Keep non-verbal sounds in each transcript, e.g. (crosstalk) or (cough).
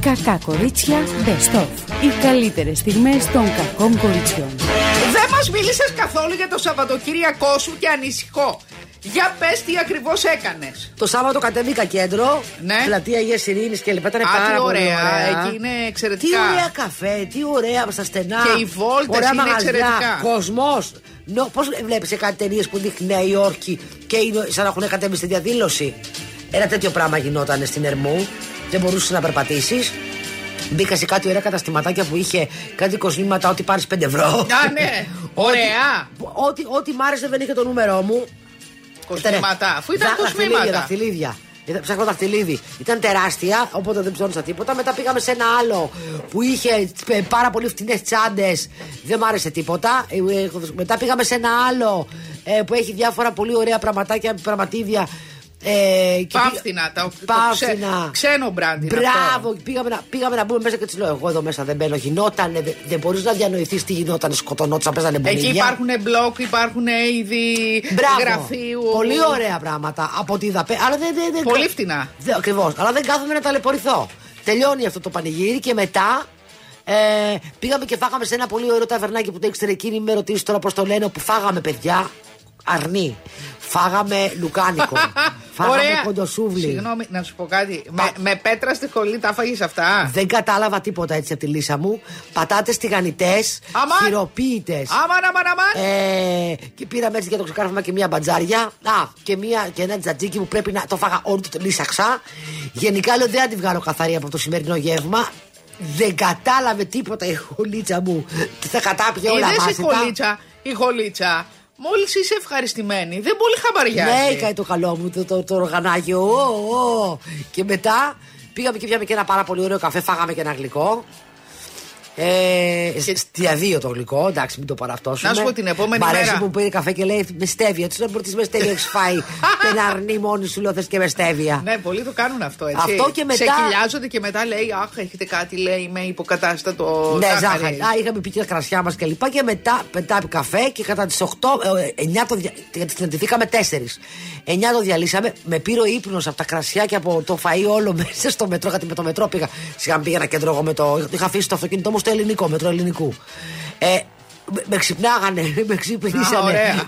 Κακά κορίτσια Best of. Οι καλύτερες στιγμές των κακών κοριτσιών. Δεν μας μίλησες καθόλου για το Σαββατοκύριακό σου και ανησυχώ. Για πες τι ακριβώς έκανες. Το Σάββατο κατέβηκα κέντρο. Ναι. Πλατεία Αγίας Ειρήνης και λοιπά. Ήταν Α, πάρα τι πολύ ωραία. ωραία. Εκεί είναι Τι εξαιρετικά. ωραία καφέ, τι ωραία στα στενά. Και οι βόλτες Ωραία είναι μαγαζιά, εξαιρετικά. Κοσμός. Νο, Πώς βλέπεις σε κάτι ταινίες που δείχνει Νέα Υόρκη και είναι σαν να έχουν κατέβει στη διαδήλωση; Ένα τέτοιο πράγμα γινόταν στην Ερμού. Δεν μπορούσες να περπατήσεις. Μπήκα σε κάτι ωραία καταστηματάκια που είχε κάτι κοσμήματα ότι πάρεις 5 ευρώ. Α, ναι. (laughs) Ωραία. Ό,τι, ό,τι μ' άρεσε δεν είχε το νούμερό μου. Κοσμήματα. Αφού ήταν Δα- Δαχτυλίδια, κοσμήματα. δαχτυλίδια. Ήταν ψάχνω δαχτυλίδι. Ήταν τεράστια, οπότε δεν ψώνισα τίποτα. Μετά πήγαμε σε ένα άλλο που είχε ε, πάρα πολύ φτηνές τσάντες. Δεν μ' άρεσε τίποτα. Ε, ε, Μετά πήγαμε σε ένα άλλο ε, που έχει διάφορα πολύ ωραία πραγματάκια, πραγματίδια. Ε, και Πάφθηνα. Τα, το Πάφθηνα. ξέ- ξένο μπράντι. είναι Μπράβο, αυτό. πήγαμε να, πήγαμε να μπούμε μέσα και τη λέω: Εγώ εδώ μέσα δεν μπαίνω. Γινότανε, δεν, δεν μπορείς να διανοηθείς τι γινόταν. Σκοτωνόταν, παίζανε μπουλίδια. Εκεί υπάρχουν μπλοκ, υπάρχουν είδη Μπράβο. γραφείου. Πολύ ωραία πράγματα από τη ΔΑΠΕ. Αλλά δεν, δεν, δεν, Πολύ φτηνά. Ακριβώς. Αλλά δεν κάθομαι να ταλαιπωρηθώ. Τελειώνει αυτό το πανηγύρι και μετά. Ε, πήγαμε και φάγαμε σε ένα πολύ ωραίο ταβερνάκι που το ήξερε εκείνη. Με ρωτήσει τώρα πώ το λένε. Που φάγαμε παιδιά. Αρνί. Φάγαμε λουκάνικο. (laughs) φάγαμε Ωραία. κοντοσούβλι. Συγγνώμη, να σου πω κάτι. Με, με πέτρα στη χολή τα φάγει αυτά; Δεν κατάλαβα τίποτα έτσι από τη λύσα μου. Πατάτες τηγανιτές, Αμάν. χειροποίητες. Άμαν, άμαν, άμαν. Ε, και πήραμε έτσι για το ξεκάρφωμα και μία μπατζάρια. Α, και, μία, και ένα τζατζίκι που πρέπει να το φάγα όλο το λύσαξα. Γενικά λέω δεν θα τη βγάλω καθαρή από το σημερινό γεύμα. Δεν κατάλαβε τίποτα η χολίτσα μου. Τι θα κατάπιε όλα Είδες η μάσιτα. χολίτσα, η χολίτσα; Μόλις είσαι ευχαριστημένη, δεν πολύ χαμπαριάζει. Ναι, έκανε το καλό μου το, το, το οργανάκι. Ω, ω. Και μετά πήγαμε και πιάμε και ένα πάρα πολύ ωραίο καφέ. Φάγαμε και ένα γλυκό. Ε, Στιαδίο το γλυκό, εντάξει, μην το παραυτώσουμε. Να σου πω την επόμενη Μ' αρέσει μέρα. που πήρε καφέ και λέει με στέβια. Τι να μπορεί με στέβια έχεις φάει. και (laughs) ένα αρνί μόνη σου λέω θες και με στέβια. Ναι, πολλοί το κάνουν αυτό έτσι. Αυτό και μετά- Σε κοιλιάζονται και μετά λέει Αχ, έχετε κάτι, λέει, με υποκατάστατο. Ναι, ζάχαρη». ζάχαρη. Α, είχαμε πει και τα κρασιά μας και λοιπά. Και μετά πετά καφέ και κατά τις 8, ε, 9 το δια... γιατί συναντηθήκαμε 4. 9 το διαλύσαμε. Με πήρε ο ύπνος από τα κρασιά και από το φαΐ όλο (laughs) μέσα στο μετρό. Γιατί με το μετρό πήγα. Σιγά μην πήγαινα κέντρο εγώ με το. Είχα αφήσει το αυτοκίνητό μου στο ελληνικό, μετρό ελληνικού. Ε, με, με ξυπνάγανε, (laughs) με ξυπνήσανε.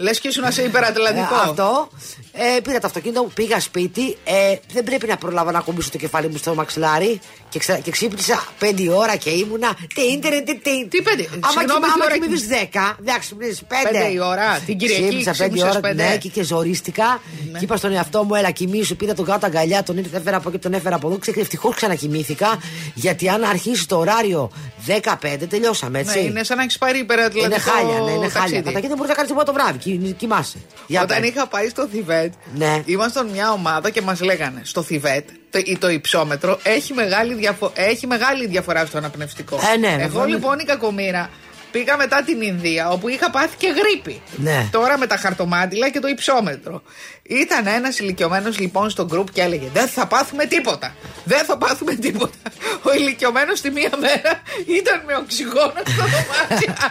Α, ωραία. Λες και ήσουν σε υπερατλαντικό. Ε, αυτό. Ε, πήρα το αυτοκίνητο μου, πήγα σπίτι. Ε, δεν πρέπει να προλάβα να ακουμπήσω το κεφάλι μου στο μαξιλάρι. Και, ξα... και ξύπνησα 5 ώρα και ήμουνα. Τι ίντερνετ, τι. τι. Τι πέντε, Άμα, συγγνώμη, κοιμά- τι άμα ώρα κοιμηθείς 10, δεν ξυπνήσεις 5. Πέντε η ώρα, την Κυριακή Ξύπνησα 5 ξύπνησες ώρα, πέντε. ναι, και, και ζορίστηκα. Και είπα στον εαυτό μου, έλα κοιμήσου. Πήρα τον κάτω αγκαλιά, τον ήρθε, έφερα από εκεί, τον έφερα από εδώ. Ξέρετε, ευτυχώ ξανακοιμήθηκα. Γιατί αν αρχίσει το ωράριο 15, τελειώσαμε Ναι, έτσι. είναι σαν να έχεις πάρει υπερατλαντικό. Είναι χάλια, ναι, είναι χάλια. ταξίδι. Κατά και δεν μπορείς να κάνεις τίποτα το βράδυ. Κι- Κοιμάσαι. Για Όταν πες. είχα πάει στο Θιβέτ, Ναι. ήμασταν μια ομάδα και μας λέγανε στο Θιβέτ το, ή το υψόμετρο έχει μεγάλη, διαφο- έχει μεγάλη διαφορά στο αναπνευστικό. Ε, ναι, Εγώ βέβαια. λοιπόν η κακομήρα πήγα μετά την Ινδία όπου είχα πάθει και γρήπη. Ναι. Τώρα με τα χαρτομάτιλα και το υψόμετρο. Ήταν ένας ηλικιωμένος λοιπόν στο γκρουπ και έλεγε Δεν θα πάθουμε τίποτα. Δεν θα πάθουμε τίποτα. (laughs) Ο ηλικιωμένος τη μία μέρα ήταν με οξυγόνο στο δωμάτιο. (laughs)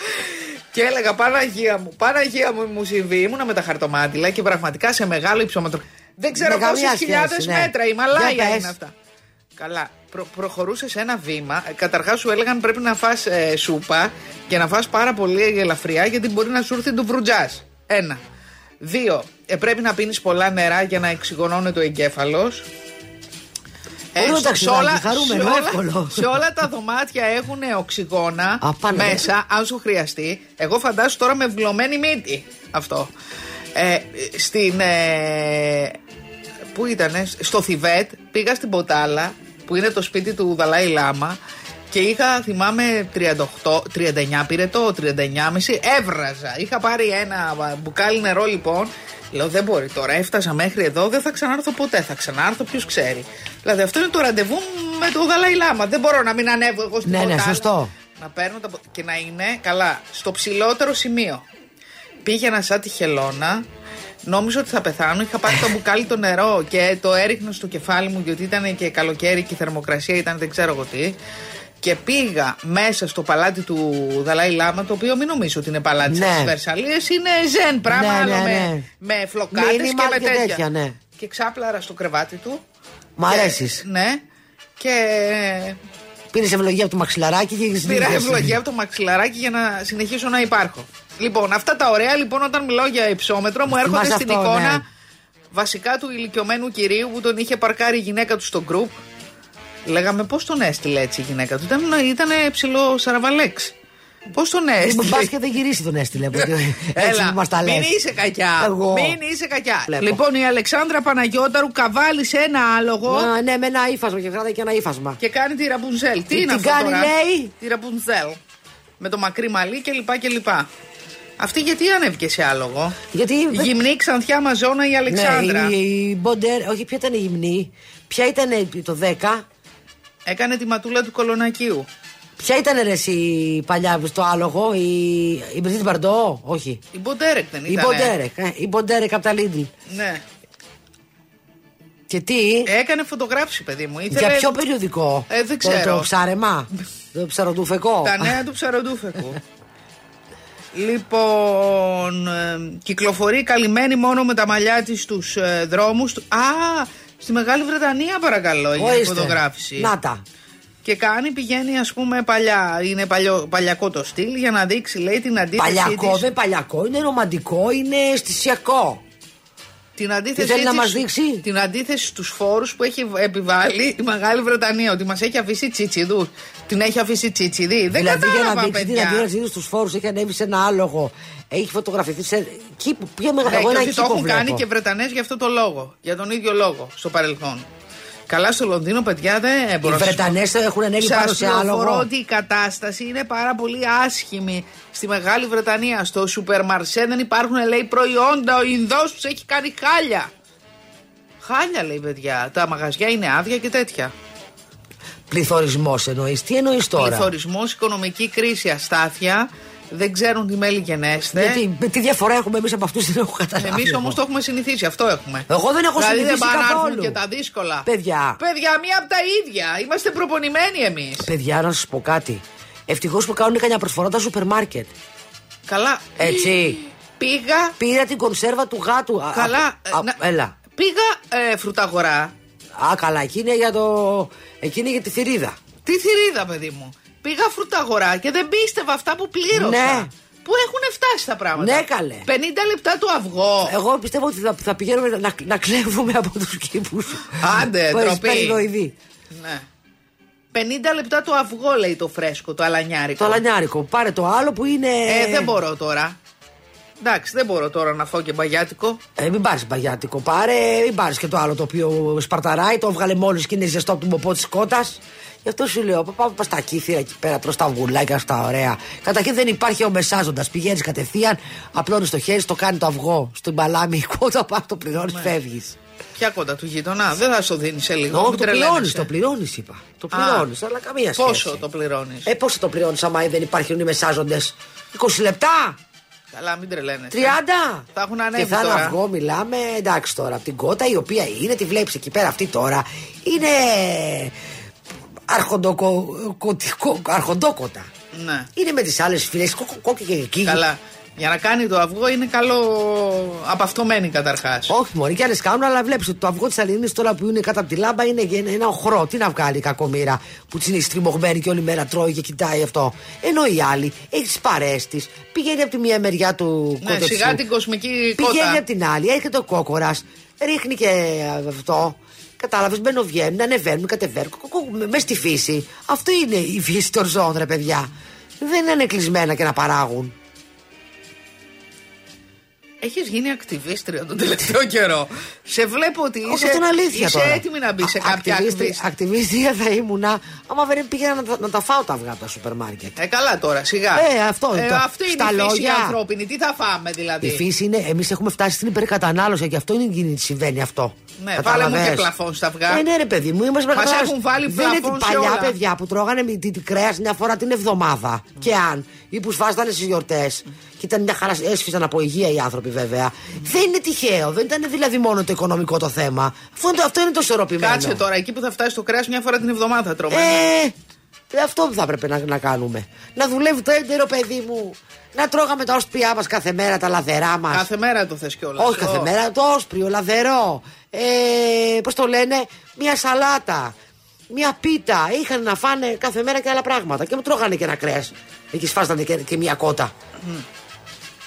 (laughs) Και έλεγα Παναγία μου, Παναγία μου μου συμβεί. Ήμουνα με τα χαρτομάτιλα και πραγματικά σε μεγάλο υψόμετρο. Δεν ξέρω Με καμία πόσες σχέση, χιλιάδες ναι. μέτρα. Η Για Μαλάια πες. είναι αυτά. Καλά. Προ, προχωρούσες ένα βήμα. Καταρχάς σου έλεγαν πρέπει να φας ε, σούπα και να φας πάρα πολύ ελαφριά γιατί μπορεί να σου έρθει του βρουτζά. Ένα. Δύο. Ε, πρέπει να πίνεις πολλά νερά για να εξοικονώνεται ο εγκέφαλος. Ωραίο στο- ταξιδάκι, σε όλα- χαρούμενο, σε όλα- εύκολο. Σε όλα τα δωμάτια έχουν οξυγόνα Α, πάνε. μέσα, αν σου χρειαστεί. Εγώ φαντάζομαι τώρα με βλωμένη μύτη αυτό. Ε, στην. Ε, πού ήτανε, στο Θιβέτ, πήγα στην Ποτάλα, που είναι το σπίτι του Δαλάη Λάμα. Και είχα, θυμάμαι, 38, 39 πυρετό, 39,5. Έβραζα. Είχα πάρει ένα μπουκάλι νερό, λοιπόν. Λέω, δεν μπορεί τώρα. Έφτασα μέχρι εδώ, δεν θα ξανάρθω ποτέ. Θα ξανάρθω, ποιος ξέρει. Δηλαδή, αυτό είναι το ραντεβού μου με το Δαλάη Λάμα. Δεν μπορώ να μην ανέβω εγώ στην Ναι, ναι, Ποτάλα. σωστό. Να παίρνω τα... πο- και να είναι καλά στο ψηλότερο σημείο. Πήγαινα σαν τη χελώνα. Νόμιζα ότι θα πεθάνω. Είχα πάρει το μπουκάλι το νερό και το έριχνα στο κεφάλι μου, γιατί ήταν και καλοκαίρι και η θερμοκρασία ήταν δεν ξέρω εγώ τι. Και πήγα μέσα στο παλάτι του Δαλάη Λάμα, το οποίο μην νομίζω ότι είναι παλάτι Ναι. της Βερσαλίε, είναι ζεν πράγμα, Ναι, άλλο ναι, με, ναι. με φλοκάτες και Μίνιμα με και τέτοια. τέτοια, ναι. και ξάπλαρα στο κρεβάτι του. Μ' αρέσεις. Ναι. Και Πήρες ευλογία από το μαξιλαράκι και πήρα συνήθισε. ευλογία από το μαξιλαράκι για να συνεχίσω να υπάρχω. Λοιπόν, αυτά τα ωραία λοιπόν όταν μιλάω για υψόμετρο μου έρχονται Θυμάσαι στην αυτό, εικόνα ναι. βασικά του ηλικιωμένου κυρίου που τον είχε παρκάρει η γυναίκα του στο γκρουπ. Λέγαμε πώς τον έστειλε έτσι η γυναίκα του; Ήταν, ήταν ψηλό σαραβαλέξ. Πώς τον έστειλε; Μπας και δεν γυρίσει τον έστειλε. (laughs) οπότε Έτσι Έλα, που μας τα μην λες. είσαι κακιά. Εγώ. Μην είσαι κακιά. Βλέπω. Λοιπόν, η Αλεξάνδρα Παναγιώταρου καβάλισε ένα άλογο Α, ναι, με ένα ύφασμα και κράτα και ένα ύφασμα. και κάνει τη ραπουνζέλ. Τι, Τι είναι την αυτό κάνει, τώρα; λέει; Τη ραπουνζέλ. Με το μακρύ μαλλί κλπ. κλπ. Αυτή γιατί ανέβηκε σε άλογο; Γιατί. Γυμνή ξανθιά μαζόνα η Αλεξάνδρα. Ναι, η, η Μποντέρ, όχι, ποια ήταν η γυμνή; Ποια ήταν το 10. Έκανε τη ματούλα του κολονακίου. Ποια ήταν ρε εσύ η παλιά στο άλογο, η, η Μπριζίτ Μπαρντό, όχι. Η Μποντέρεκ δεν Η ήταν. Μποντέρεκ, ε, η Μποντέρεκ από τα Lidl. Ναι. Και τι, Έκανε φωτογράφηση, παιδί μου. Ήθελε... για ποιο περιοδικό; Ε, δεν Το- ξέρω. Το, ψάρεμα, (laughs) το ψαροτούφεκο; Τα νέα του ψαροντούφεκου. λοιπόν, ε, κυκλοφορεί καλυμμένη μόνο με τα μαλλιά της στους ε, δρόμους. Α, στη Μεγάλη Βρετανία παρακαλώ για Ορίστε. φωτογράφηση. Να τα. Και κάνει, πηγαίνει ας πούμε παλιά, είναι παλιό, παλιακό το στυλ για να δείξει λέει την αντίθεση Παλιακό, της, δεν παλιακό, είναι ρομαντικό, είναι αισθησιακό. Την αντίθεση Τι θέλει να της- μας δείξει; την αντίθεση στους φόρους που έχει επιβάλει η Μεγάλη Βρετανία ότι μας έχει αφήσει τσίτσιδου την έχει αφήσει τσίτσιδη δεν δηλαδή για να κατάλαβα δείξει την παιδιά αντίδραση στους φόρους έχει ανέβει σε ένα άλογο. Έχει φωτογραφηθεί σε. Εκεί που πιο μεγάλο. Ναι, Εγώ και ένα ότι το κήπο έχουν κάνει βλέπω. και Βρετανές για αυτό το λόγο. Για τον ίδιο λόγο στο παρελθόν. Καλά στο Λονδίνο, παιδιά, δεν Οι μπορώ να σας πω. Βρετανέ έχουν ανέβει πάνω Σας σε πληροφορώ άλογο. ότι η κατάσταση είναι πάρα πολύ άσχημη στη Μεγάλη Βρετανία. Στο σούπερ μαρσέ δεν υπάρχουν, λέει, προϊόντα. Ο Ινδός τους έχει κάνει χάλια. Χάλια, λέει, παιδιά. Τα μαγαζιά είναι άδεια και τέτοια. Πληθωρισμός εννοείς. Τι εννοείς τώρα; Πληθωρισμός, οικονομική κρίση, αστάθεια. Δεν ξέρουν τι μέλη γενέστε. Γιατί με τι διαφορά έχουμε εμείς από αυτούς δεν έχω καταλάβει. Εμείς όμως εγώ. το έχουμε συνηθίσει, αυτό έχουμε. Εγώ δεν έχω δηλαδή συνηθίσει δεν πάνε να έρθουν καθόλου. και τα δύσκολα. Παιδιά. Παιδιά, μία από τα ίδια. Είμαστε προπονημένοι εμείς. Παιδιά, να σας πω κάτι. Ευτυχώς που κάνουν κανένα προσφορά τα σούπερ μάρκετ. Καλά. Έτσι. Πήγα. Πήρα την κονσέρβα του γάτου. Α, Καλά. α, ε, να- Έλα. Πήγα ε, φρουταγορά. Α, καλά. Εκεί είναι για, το... εκεί είναι για τη θηρίδα. Τι θηρίδα, παιδί μου. Πήγα φρουταγορά και δεν πίστευα αυτά που πλήρωσα. Ναι. Πού έχουν φτάσει τα πράγματα; Ναι, καλέ. 50 λεπτά το αυγό. Εγώ πιστεύω ότι θα, θα πηγαίνουμε να, να κλέβουμε από τους κήπους. Άντε, ντροπή. Περιδοειδή. Ναι. 50 λεπτά το αυγό, λέει το φρέσκο, το αλανιάρικο. Το αλανιάρικο. Πάρε το άλλο που είναι. Ε, δεν μπορώ τώρα. Εντάξει, δεν μπορώ τώρα να φάω και μπαγιάτικο. Ε, μην πάρεις μπαγιάτικο. Πάρε, μην πάρεις και το άλλο το οποίο σπαρταράει. Το έβγαλε μόλις και είναι ζεστό από τον ποπό της κότας. Γι' αυτό σου λέω: Πάμε πα στα κύθια εκεί πέρα, τρώ τα βουλάκια στα ωραία. Καταρχήν δεν υπάρχει ο μεσάζοντας. Πηγαίνεις κατευθείαν, απλώνεις το χέρι, το κάνει το αυγό στην παλάμη, η κότα, πας το πληρώνεις, φεύγεις. Ποια κοντά του γείτονα, δεν θα σου δίνει σε λίγο. Όχι, μην το πληρώνεις, τρελαίνεσαι. το πληρώνεις, είπα. Το Α. πληρώνεις, αλλά καμία σχέση. Πόσο το πληρώνεις; Ε, πόσο το πληρώνεις, άμα δεν υπάρχουν οι μεσάζοντες; 20 λεπτά, Καλά, μην τρελαίνεσαι. 30. Θα έχουν ανέβει Και θα είναι τώρα. αυγό, μιλάμε, εντάξει τώρα, από την κότα η οποία είναι, τη βλέπεις εκεί πέρα αυτή τώρα, είναι αρχοντοκο, αρχοντόκοτα. Ναι. Είναι με τις άλλες φίλε, κόκκι και εκεί. Καλά. Για να κάνει το αυγό είναι καλό απαυτωμένη καταρχάς. Όχι, Μωρή, και άλλες κάνουν, αλλά βλέπεις ότι το αυγό της Αλληνή τώρα που είναι κάτω από τη λάμπα είναι γε- ένα οχρό. Τι να βγάλει η κακομήρα που της είναι στριμωγμένη και όλη μέρα τρώει και κοιτάει αυτό. Ενώ η άλλη έχεις τι παρέ της, πηγαίνει από τη μία μεριά του Ναι, κότεψου, σιγά την κοσμική Πηγαίνει κότα. από την άλλη, έρχεται ο κόκορας, ρίχνει και αυτό. Κατάλαβες, μπαίνουν, ανεβαίνουν, κατεβαίνουν. Μες στη φύση. Αυτό είναι η φύση των ζώων, ρε παιδιά. Δεν είναι κλεισμένα και να παράγουν. Έχεις γίνει ακτιβίστρια τον τελευταίο καιρό. Σε βλέπω ότι Όχι, είσαι, αυτό είναι αλήθεια είσαι τώρα. έτοιμη να μπει σε Α- κάποια ακτιβίστρια- ακτιβίστρια. Ακτιβίστρια θα ήμουνα άμα δεν πήγαινα να, τα- να τα φάω τα αυγά από τα σούπερ μάρκετ. Ε, καλά τώρα, σιγά. Ε, αυτό είναι το- αυτή είναι στα η φύση λόγια. ανθρώπινη. Τι θα φάμε δηλαδή; Η φύση είναι, εμείς έχουμε φτάσει στην υπερκατανάλωση και αυτό είναι γίνει συμβαίνει αυτό. Ναι, Κατάλαβες. βάλε μου και πλαφόν στα αυγά. Ε, ναι, ρε παιδί μου, είμαστε Μας κατάλαβες. έχουν βάλει Δεν είναι πλαφόν την σε παλιά όλα. παιδιά που τρώγανε με τη, τη κρέας μια φορά την εβδομάδα. Και αν, ή που σφάζανε στις γιορτές. Και ήταν μια χαρά, έσφυσαν από υγεία οι άνθρωποι βέβαια. Δεν είναι τυχαίο, δεν ήταν δηλαδή μόνο το οικονομικό το θέμα. Αυτό, είναι το- αυτό είναι το ισορροπημένο. Κάτσε τώρα, εκεί που θα φτάσει το κρέας μια φορά την εβδομάδα τρώμε. Ε, Ε, Αυτό που θα έπρεπε να, να κάνουμε. Να δουλεύει το έντερο, παιδί μου. Να τρώγαμε τα όσπριά μας κάθε μέρα, τα λαδερά μας. Κάθε μέρα το θες κιόλας. Όχι κάθε μέρα, το όσπριο, λαδερό. Ε, Πώς το λένε, μια σαλάτα. Μια πίτα. Είχαν να φάνε κάθε μέρα και άλλα πράγματα. Και μου τρώγανε και ένα κρέας. Εκεί σφάζανε και, και μια κότα.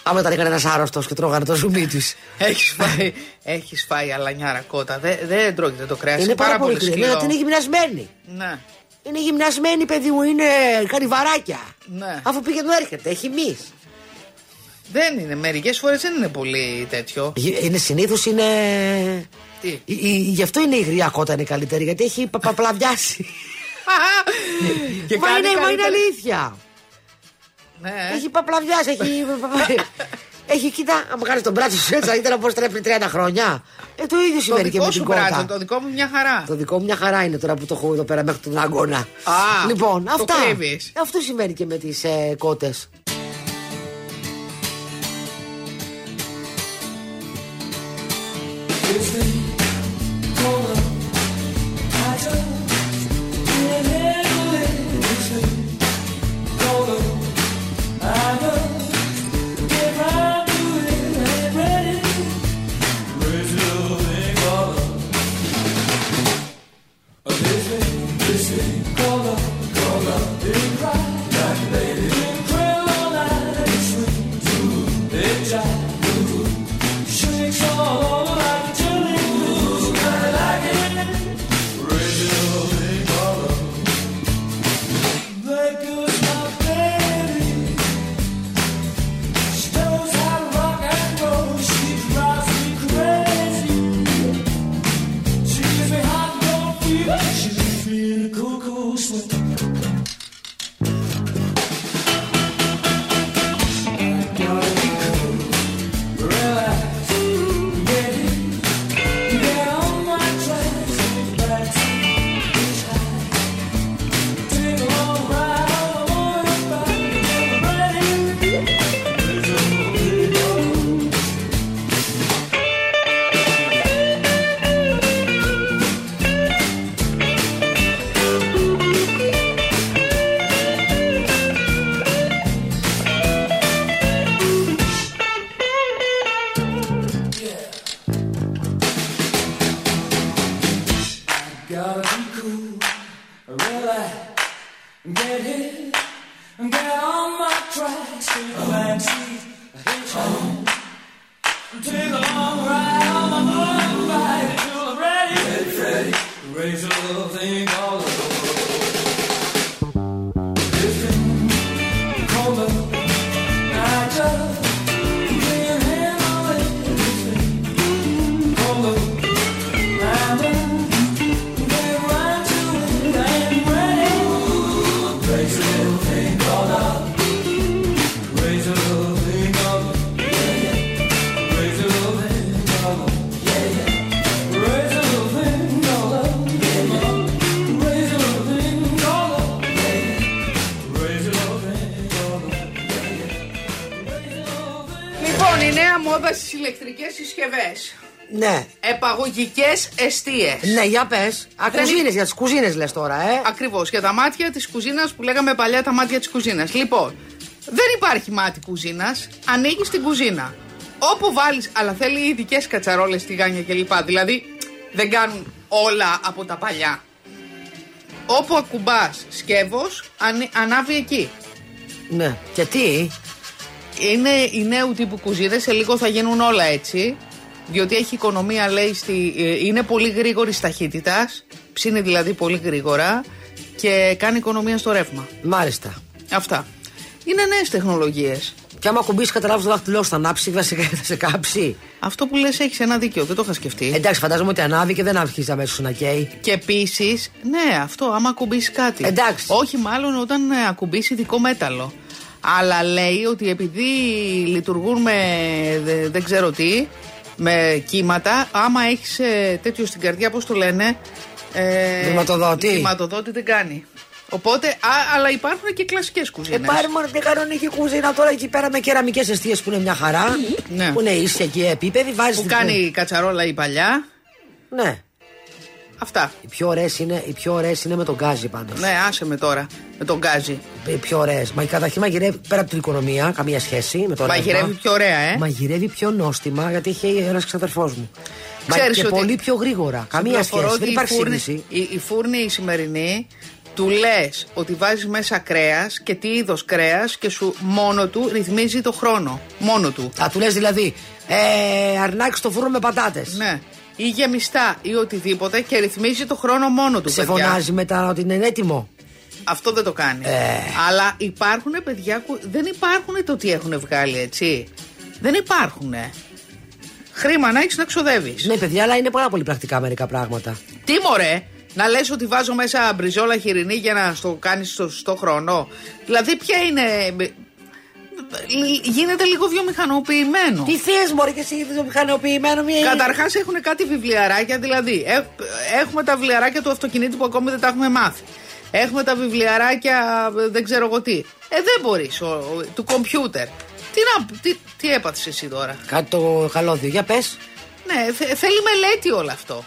Άμα ήταν κανένα άρρωστος και τρώγανε το ζουμί τους. Έχεις φάει, έχεις φάει αλανιάρα κότα. Δεν δεν τρώγεται το κρέας. Είναι πάρα πολύ κρύο. Ναι, ότι είναι γυμνασμένη. Ναι. Είναι γυμνασμένη, παιδί μου, είναι καρυβαράκια. Ναι. Αφού πήγαινε έρχεται, έχει μυς. Δεν είναι. Μερικές φορές δεν είναι πολύ τέτοιο. Είναι συνήθως είναι. Τι; Η- η- Γι' αυτό είναι η γριά κότα είναι καλύτερη, γιατί έχει πα- παπλαβιάσει. (laughs) Και μα κάνει είναι, μα είναι καλύτερα. αλήθεια. Ναι. Έχει παπλαβιάσει, έχει. (laughs) έχει, κοίτα, αν κάνει τον μπράτσο σου έτσι, ήταν πώ τρέπει 30 χρόνια. Ε, το ίδιο Το σημαίνει και δικό με σου την κότα. μπράτσο, το δικό μου μια χαρά. Το δικό μου μια χαρά είναι τώρα που το έχω εδώ πέρα μέχρι τον αγώνα. Α, λοιπόν, το αυτά. κρύβεις. Αυτό σημαίνει και με τις ε, κότες. Συσκευές. Ναι. Επαγωγικές αιστείες. Ναι, για πες. Ακουζίνε, για τις κουζίνες λες τώρα, ε. Ακριβώς. Για τα μάτια της κουζίνας που λέγαμε παλιά τα μάτια της κουζίνας. Λοιπόν, δεν υπάρχει μάτι κουζίνας. Ανοίγεις την κουζίνα. Όπου βάλεις, αλλά θέλει ειδικές κατσαρόλες, τηγάνια κλπ. Δηλαδή δεν κάνουν όλα από τα παλιά. Όπου ακουμπάς σκεύος, ανάβει εκεί. Ναι. Και τι; Είναι η νέου τύπου κουζίνες, σε λίγο θα γίνουν όλα έτσι. Διότι έχει οικονομία, λέει, στη, ε, είναι πολύ γρήγορης ταχύτητας. Ψήνει δηλαδή πολύ γρήγορα και κάνει οικονομία στο ρεύμα. Μάλιστα. Αυτά. Είναι νέες τεχνολογίες. Και άμα κουμπίσεις, καταλάβεις το δάχτυλό σου, θα ανάψει, θα σε, (laughs) θα σε κάψει. Αυτό που λες έχεις ένα δίκιο, δεν το είχα σκεφτεί. Εντάξει, φαντάζομαι ότι ανάβει και δεν αρχίζει αμέσως να καίει. Και επίσης, ναι, αυτό, άμα ακουμπήσει κάτι. Εντάξει. Όχι, μάλλον όταν ε, ακουμπήσεις ειδικό μέταλλο. Αλλά λέει ότι επειδή λειτουργούν με δε- δεν ξέρω τι, με κύματα, άμα έχεις τέτοιο στην καρδιά, πώς το λένε. Ε, Βηματοδότη. Βηματοδότη δεν κάνει. Οπότε, α, αλλά υπάρχουν και κλασικές Ε, κουζίνε. πάρει μόνο την κανονική κουζίνα τώρα εκεί πέρα με κεραμικές αιστείες που είναι μια χαρά. Ναι. Που είναι ίσια και επίπεδη. Βάζεις που κάνει η κατσαρόλα η παλιά. Ναι. Αυτά. Οι πιο ωραίες είναι, οι πιο ωραίες είναι με τον γκάζι πάντως. Ναι, άσε με τώρα με τον Γκάζι. Οι πιο ωραίες. Μα καταρχήν μαγειρεύει πέρα από την οικονομία, καμία σχέση με το ρεύμα. Μαγειρεύει πιο ωραία, ε. Μαγειρεύει πιο νόστιμα γιατί έχει ένας ξαδερφός μου. Μα Ξέρεις και ότι- πολύ πιο γρήγορα. Καμία Πληροφορώ σχέση. ότι Δεν η υπάρχει φούρνη- σύγκριση. Η, η φούρνη η σημερινή του λες ότι βάζεις μέσα κρέας και τι είδος κρέας και σου μόνο του ρυθμίζει το χρόνο. Μόνο του. Α, του λες δηλαδή, ε, αρνάκι στο φούρνο με πατάτες. Ναι. Ή γεμιστά ή οτιδήποτε και ρυθμίζει το χρόνο μόνο του. Σε παιδιά. φωνάζει μετά ότι είναι έτοιμο. Αυτό δεν το κάνει. Ε. Αλλά υπάρχουν παιδιά που δεν υπάρχουν το τι έχουν βγάλει, έτσι. Δεν υπάρχουν. Χρήμα να έχεις να ξοδεύεις. Ναι, παιδιά, αλλά είναι πάρα πολύ πρακτικά μερικά πράγματα. Τι μωρέ, να λες ότι βάζω μέσα μπριζόλα χοιρινή για να στο κάνεις στο σωστό χρόνο; Δηλαδή ποια είναι... Γίνεται λίγο βιομηχανοποιημένο. Τι θες, Μωρή, και εσύ το μηχανοποιημένο μία Καταρχάς έχουν κάτι βιβλιαράκια, δηλαδή. ε- έχουμε τα βιβλιαράκια του αυτοκινήτου που ακόμη δεν τα έχουμε μάθει. Έχουμε τα βιβλιαράκια ε, δεν ξέρω εγώ τι. Ε, δεν μπορείς. Του κομπιούτερ. Τι, να, τι, τι έπαθες εσύ τώρα; Κάτι το καλώδιο. Για πες. Ναι, θε- θέλει μελέτη όλο αυτό.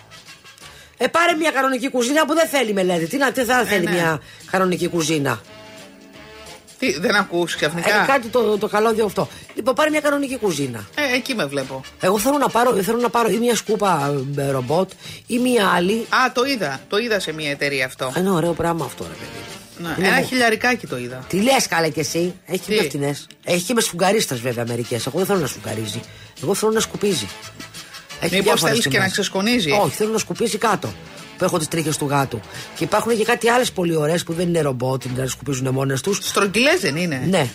Ε, πάρε μια κανονική κουζίνα που δεν θέλει μελέτη. Τι, να, τι θα θέλει ναι. μια κανονική κουζίνα. Τι, δεν ακούς ξαφνικά; Ε, κάτι το, το καλώδιο αυτό. Λοιπόν, πάρε μια κανονική κουζίνα. Ε, εκεί με βλέπω. Εγώ θέλω να πάρω, θέλω να πάρω ή μια σκούπα ε, ρομπότ ή μια άλλη. Α, το είδα. Το είδα σε μια εταιρεία αυτό. Είναι ωραίο πράγμα αυτό, ρε παιδί. Ναι, Είναι ένα μου. χιλιαρικάκι το είδα. Τι λες, καλέ και εσύ; Έχει και Τι; πιο φτηνές. Έχει και με σφουγγαρίστρε βέβαια μερικές. Εγώ δεν θέλω να σφουγγαρίζει. Εγώ θέλω να σκουπίζει. Έχει Μήπως διάφορες θέλεις και τιμές. να ξεσκονίζει; Όχι, θέλω να σκουπίζει κάτω. Που έχω τις τρίχες του γάτου. Και υπάρχουν και κάτι άλλες πολύ ωραίες που δεν είναι ρομπότ, να σκουπίζουν μόνες τους. Στρογγυλές δεν είναι; Ναι.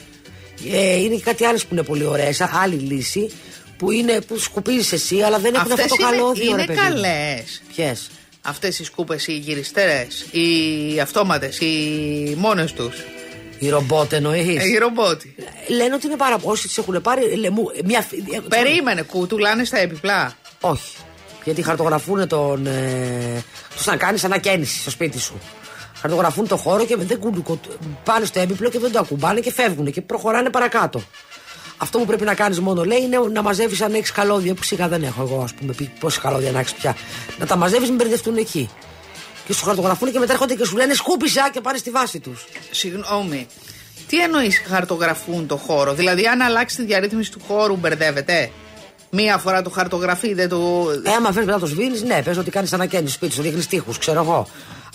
Ε, είναι και κάτι άλλες που είναι πολύ ωραίες. Άλλη λύση που είναι που σκουπίζεις εσύ, αλλά δεν έχουν αυτό Αυτές το είναι, καλώδιο. είναι ρε παιδί μου. καλές. Ποιες; Αυτές οι σκούπες, οι γυριστέρες, οι αυτόματες, οι μόνες τους. Οι ρομπότ εννοείς; Ε, Οι ρομπότ. Λένε ότι είναι πάρα Όσοι τις έχουν πάρει. λέ, μου, μια, φι- ε, Περίμενε, κουτουλάνε στα επιπλά. Όχι. Γιατί χαρτογραφούν τον. Ε, τους να κάνεις ανακαίνιση στο σπίτι σου. Χαρτογραφούν το χώρο και δεν κου- κου- πάνε στο έπιπλο και δεν το ακουμπάνε και φεύγουν και προχωράνε παρακάτω. Αυτό που πρέπει να κάνεις μόνο λέει είναι να μαζεύεις αν έχεις καλώδια που σιγά δεν έχω εγώ, ας πούμε. πει- Πόσα καλώδια να έχεις πια. Να τα μαζεύεις, μην μπερδευτούν εκεί. Και σου χαρτογραφούν και μετά έρχονται και σου λένε σκούπισα και πάνε στη βάση τους. Συγγνώμη. Τι εννοείς χαρτογραφούν το χώρο, Δηλαδή, αν αλλάξει τη διαρρύθμιση του χώρου, μπερδεύεται; Μία φορά το χαρτογραφεί, δεν το. Ε, άμα φέρνει μετά το σβήνεις, ναι, πες ότι κάνεις ανακαίνιση σπίτι σου, ρίχνεις τείχους, ξέρω εγώ.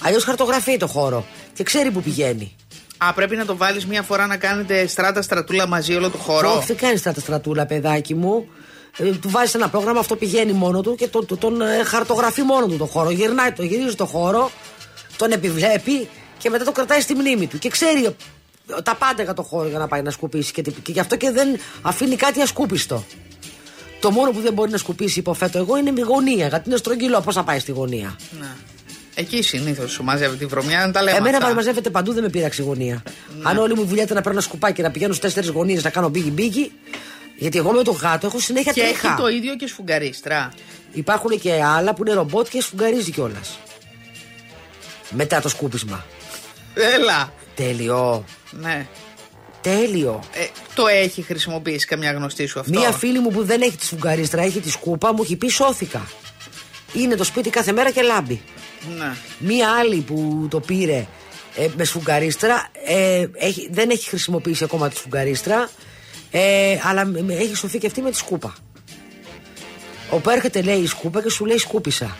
Αλλιώς χαρτογραφεί το χώρο και ξέρει που πηγαίνει. Α, πρέπει να το βάλεις μία φορά να κάνετε στράτα στρατούλα μαζί όλο το χώρο. Όχι, δεν κάνεις στράτα στρατούλα, παιδάκι μου. Ε, του βάζεις ένα πρόγραμμα, αυτό πηγαίνει μόνο του και τον, τον, τον, ε, χαρτογραφεί μόνο του το χώρο. Γυρνάει, το γυρίζει το χώρο, τον επιβλέπει και μετά το κρατάει στη μνήμη του. Και ξέρει ε, τα πάντα για το χώρο για να πάει να σκουπίσει. Και, τι- και γι' αυτό και δεν αφήνει κάτι ασκούπιστο. Το μόνο που δεν μπορεί να σκουπίσει, υποθέτω εγώ, είναι η γωνία. Γιατί είναι στρογγυλό. Πώς θα πάει στη γωνία; Ναι. Εκεί συνήθως σου μαζεύει τη βρωμιά να τα λέμε. Εμένα αυτά. μαζεύεται παντού, δεν με πείραξε η γωνία. Αν όλη μου η δουλειά ήταν να παίρνω ένα σκουπάκι και να πηγαίνω στις τέσσερις γωνίες να κάνω μπίγκι μπίγκι. Γιατί εγώ με το γάτο έχω συνέχεια Και τρίχα. έχει το ίδιο και σφουγγαρίστρα. Υπάρχουν και άλλα που είναι ρομπότ και σφουγγαρίζει κιόλας. Μετά το σκούπισμα. Έλα. Τέλειο. Ναι. Τέλειο. Ε, το έχει χρησιμοποιήσει καμιά γνωστή σου αυτό; Μία φίλη μου που δεν έχει τη σφουγγαρίστρα, έχει τη σκούπα, μου έχει πει σώθηκα. Είναι το σπίτι κάθε μέρα και λάμπει. Ναι. Μία άλλη που το πήρε ε, με σφουγγαρίστρα, ε, έχει, δεν έχει χρησιμοποιήσει ακόμα τη σφουγγαρίστρα, ε, αλλά με- με- έχει σωθεί και αυτή με τη σκούπα. Όπου έρχεται λέει η σκούπα και σου λέει σκούπισα.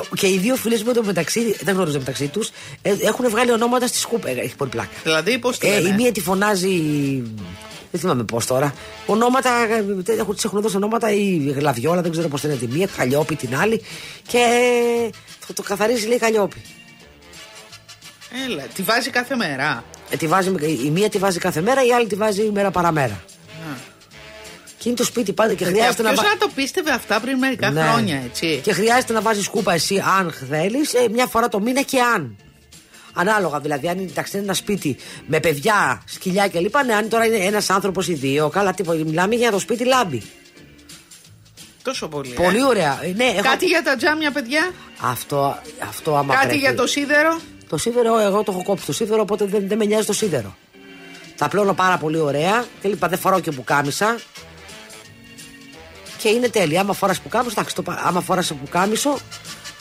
Και, και οι δύο φίλες μου εδώ μεταξύ, δεν γνωρίζουν μεταξύ τους, έχουν βγάλει ονόματα στη σκούπα. Ε, Έχει πολύ πλάκα. Δηλαδή, πώς τη Ε, λένε; η μία τη φωνάζει. Δεν θυμάμαι πώς τώρα. Ονόματα, ε, έχουν, τις έχουν δώσει ονόματα η Γλαβιόλα, δεν ξέρω πώς είναι τη μία, Καλλιόπη την άλλη. Και το, το καθαρίζει λέει Καλλιόπη. Έλα, τη βάζει κάθε μέρα. Ε, τη βάζει, η μία τη βάζει κάθε μέρα, η άλλη τη βάζει μέρα παραμέρα. Ναι. Και είναι το σπίτι πάντα και χρειάζεται να Ποιος βάζει. να το πίστευε αυτά πριν μερικά χρόνια, έτσι; Και χρειάζεται να βάζεις σκούπα εσύ, αν θέλεις, μια φορά το μήνα και αν. Ανάλογα δηλαδή, αν είναι, εντάξει, είναι ένα σπίτι με παιδιά, σκυλιά κλπ. Ναι, αν τώρα είναι ένας άνθρωπος ή δύο, καλά τίποτα. Μιλάμε για το σπίτι λάμπει. Τόσο πολύ. ε. Πολύ ωραία. Ε, Ναι, έχω... Κάτι για τα τζάμια, παιδιά; Αυτό, αυτό άμα Κάτι πρέπει. για το σίδερο; Το σίδερο, εγώ το έχω κόψει το σίδερο, οπότε δεν, δεν με νοιάζει το σίδερο. Τα πλώνω πάρα πολύ ωραία και λοιπά. Δεν φοράω και πουκάμισα. Και είναι τέλεια. Άμα φοράς πουκάμισο, εντάξει, το, πα- άμα φοράς πουκάμισο,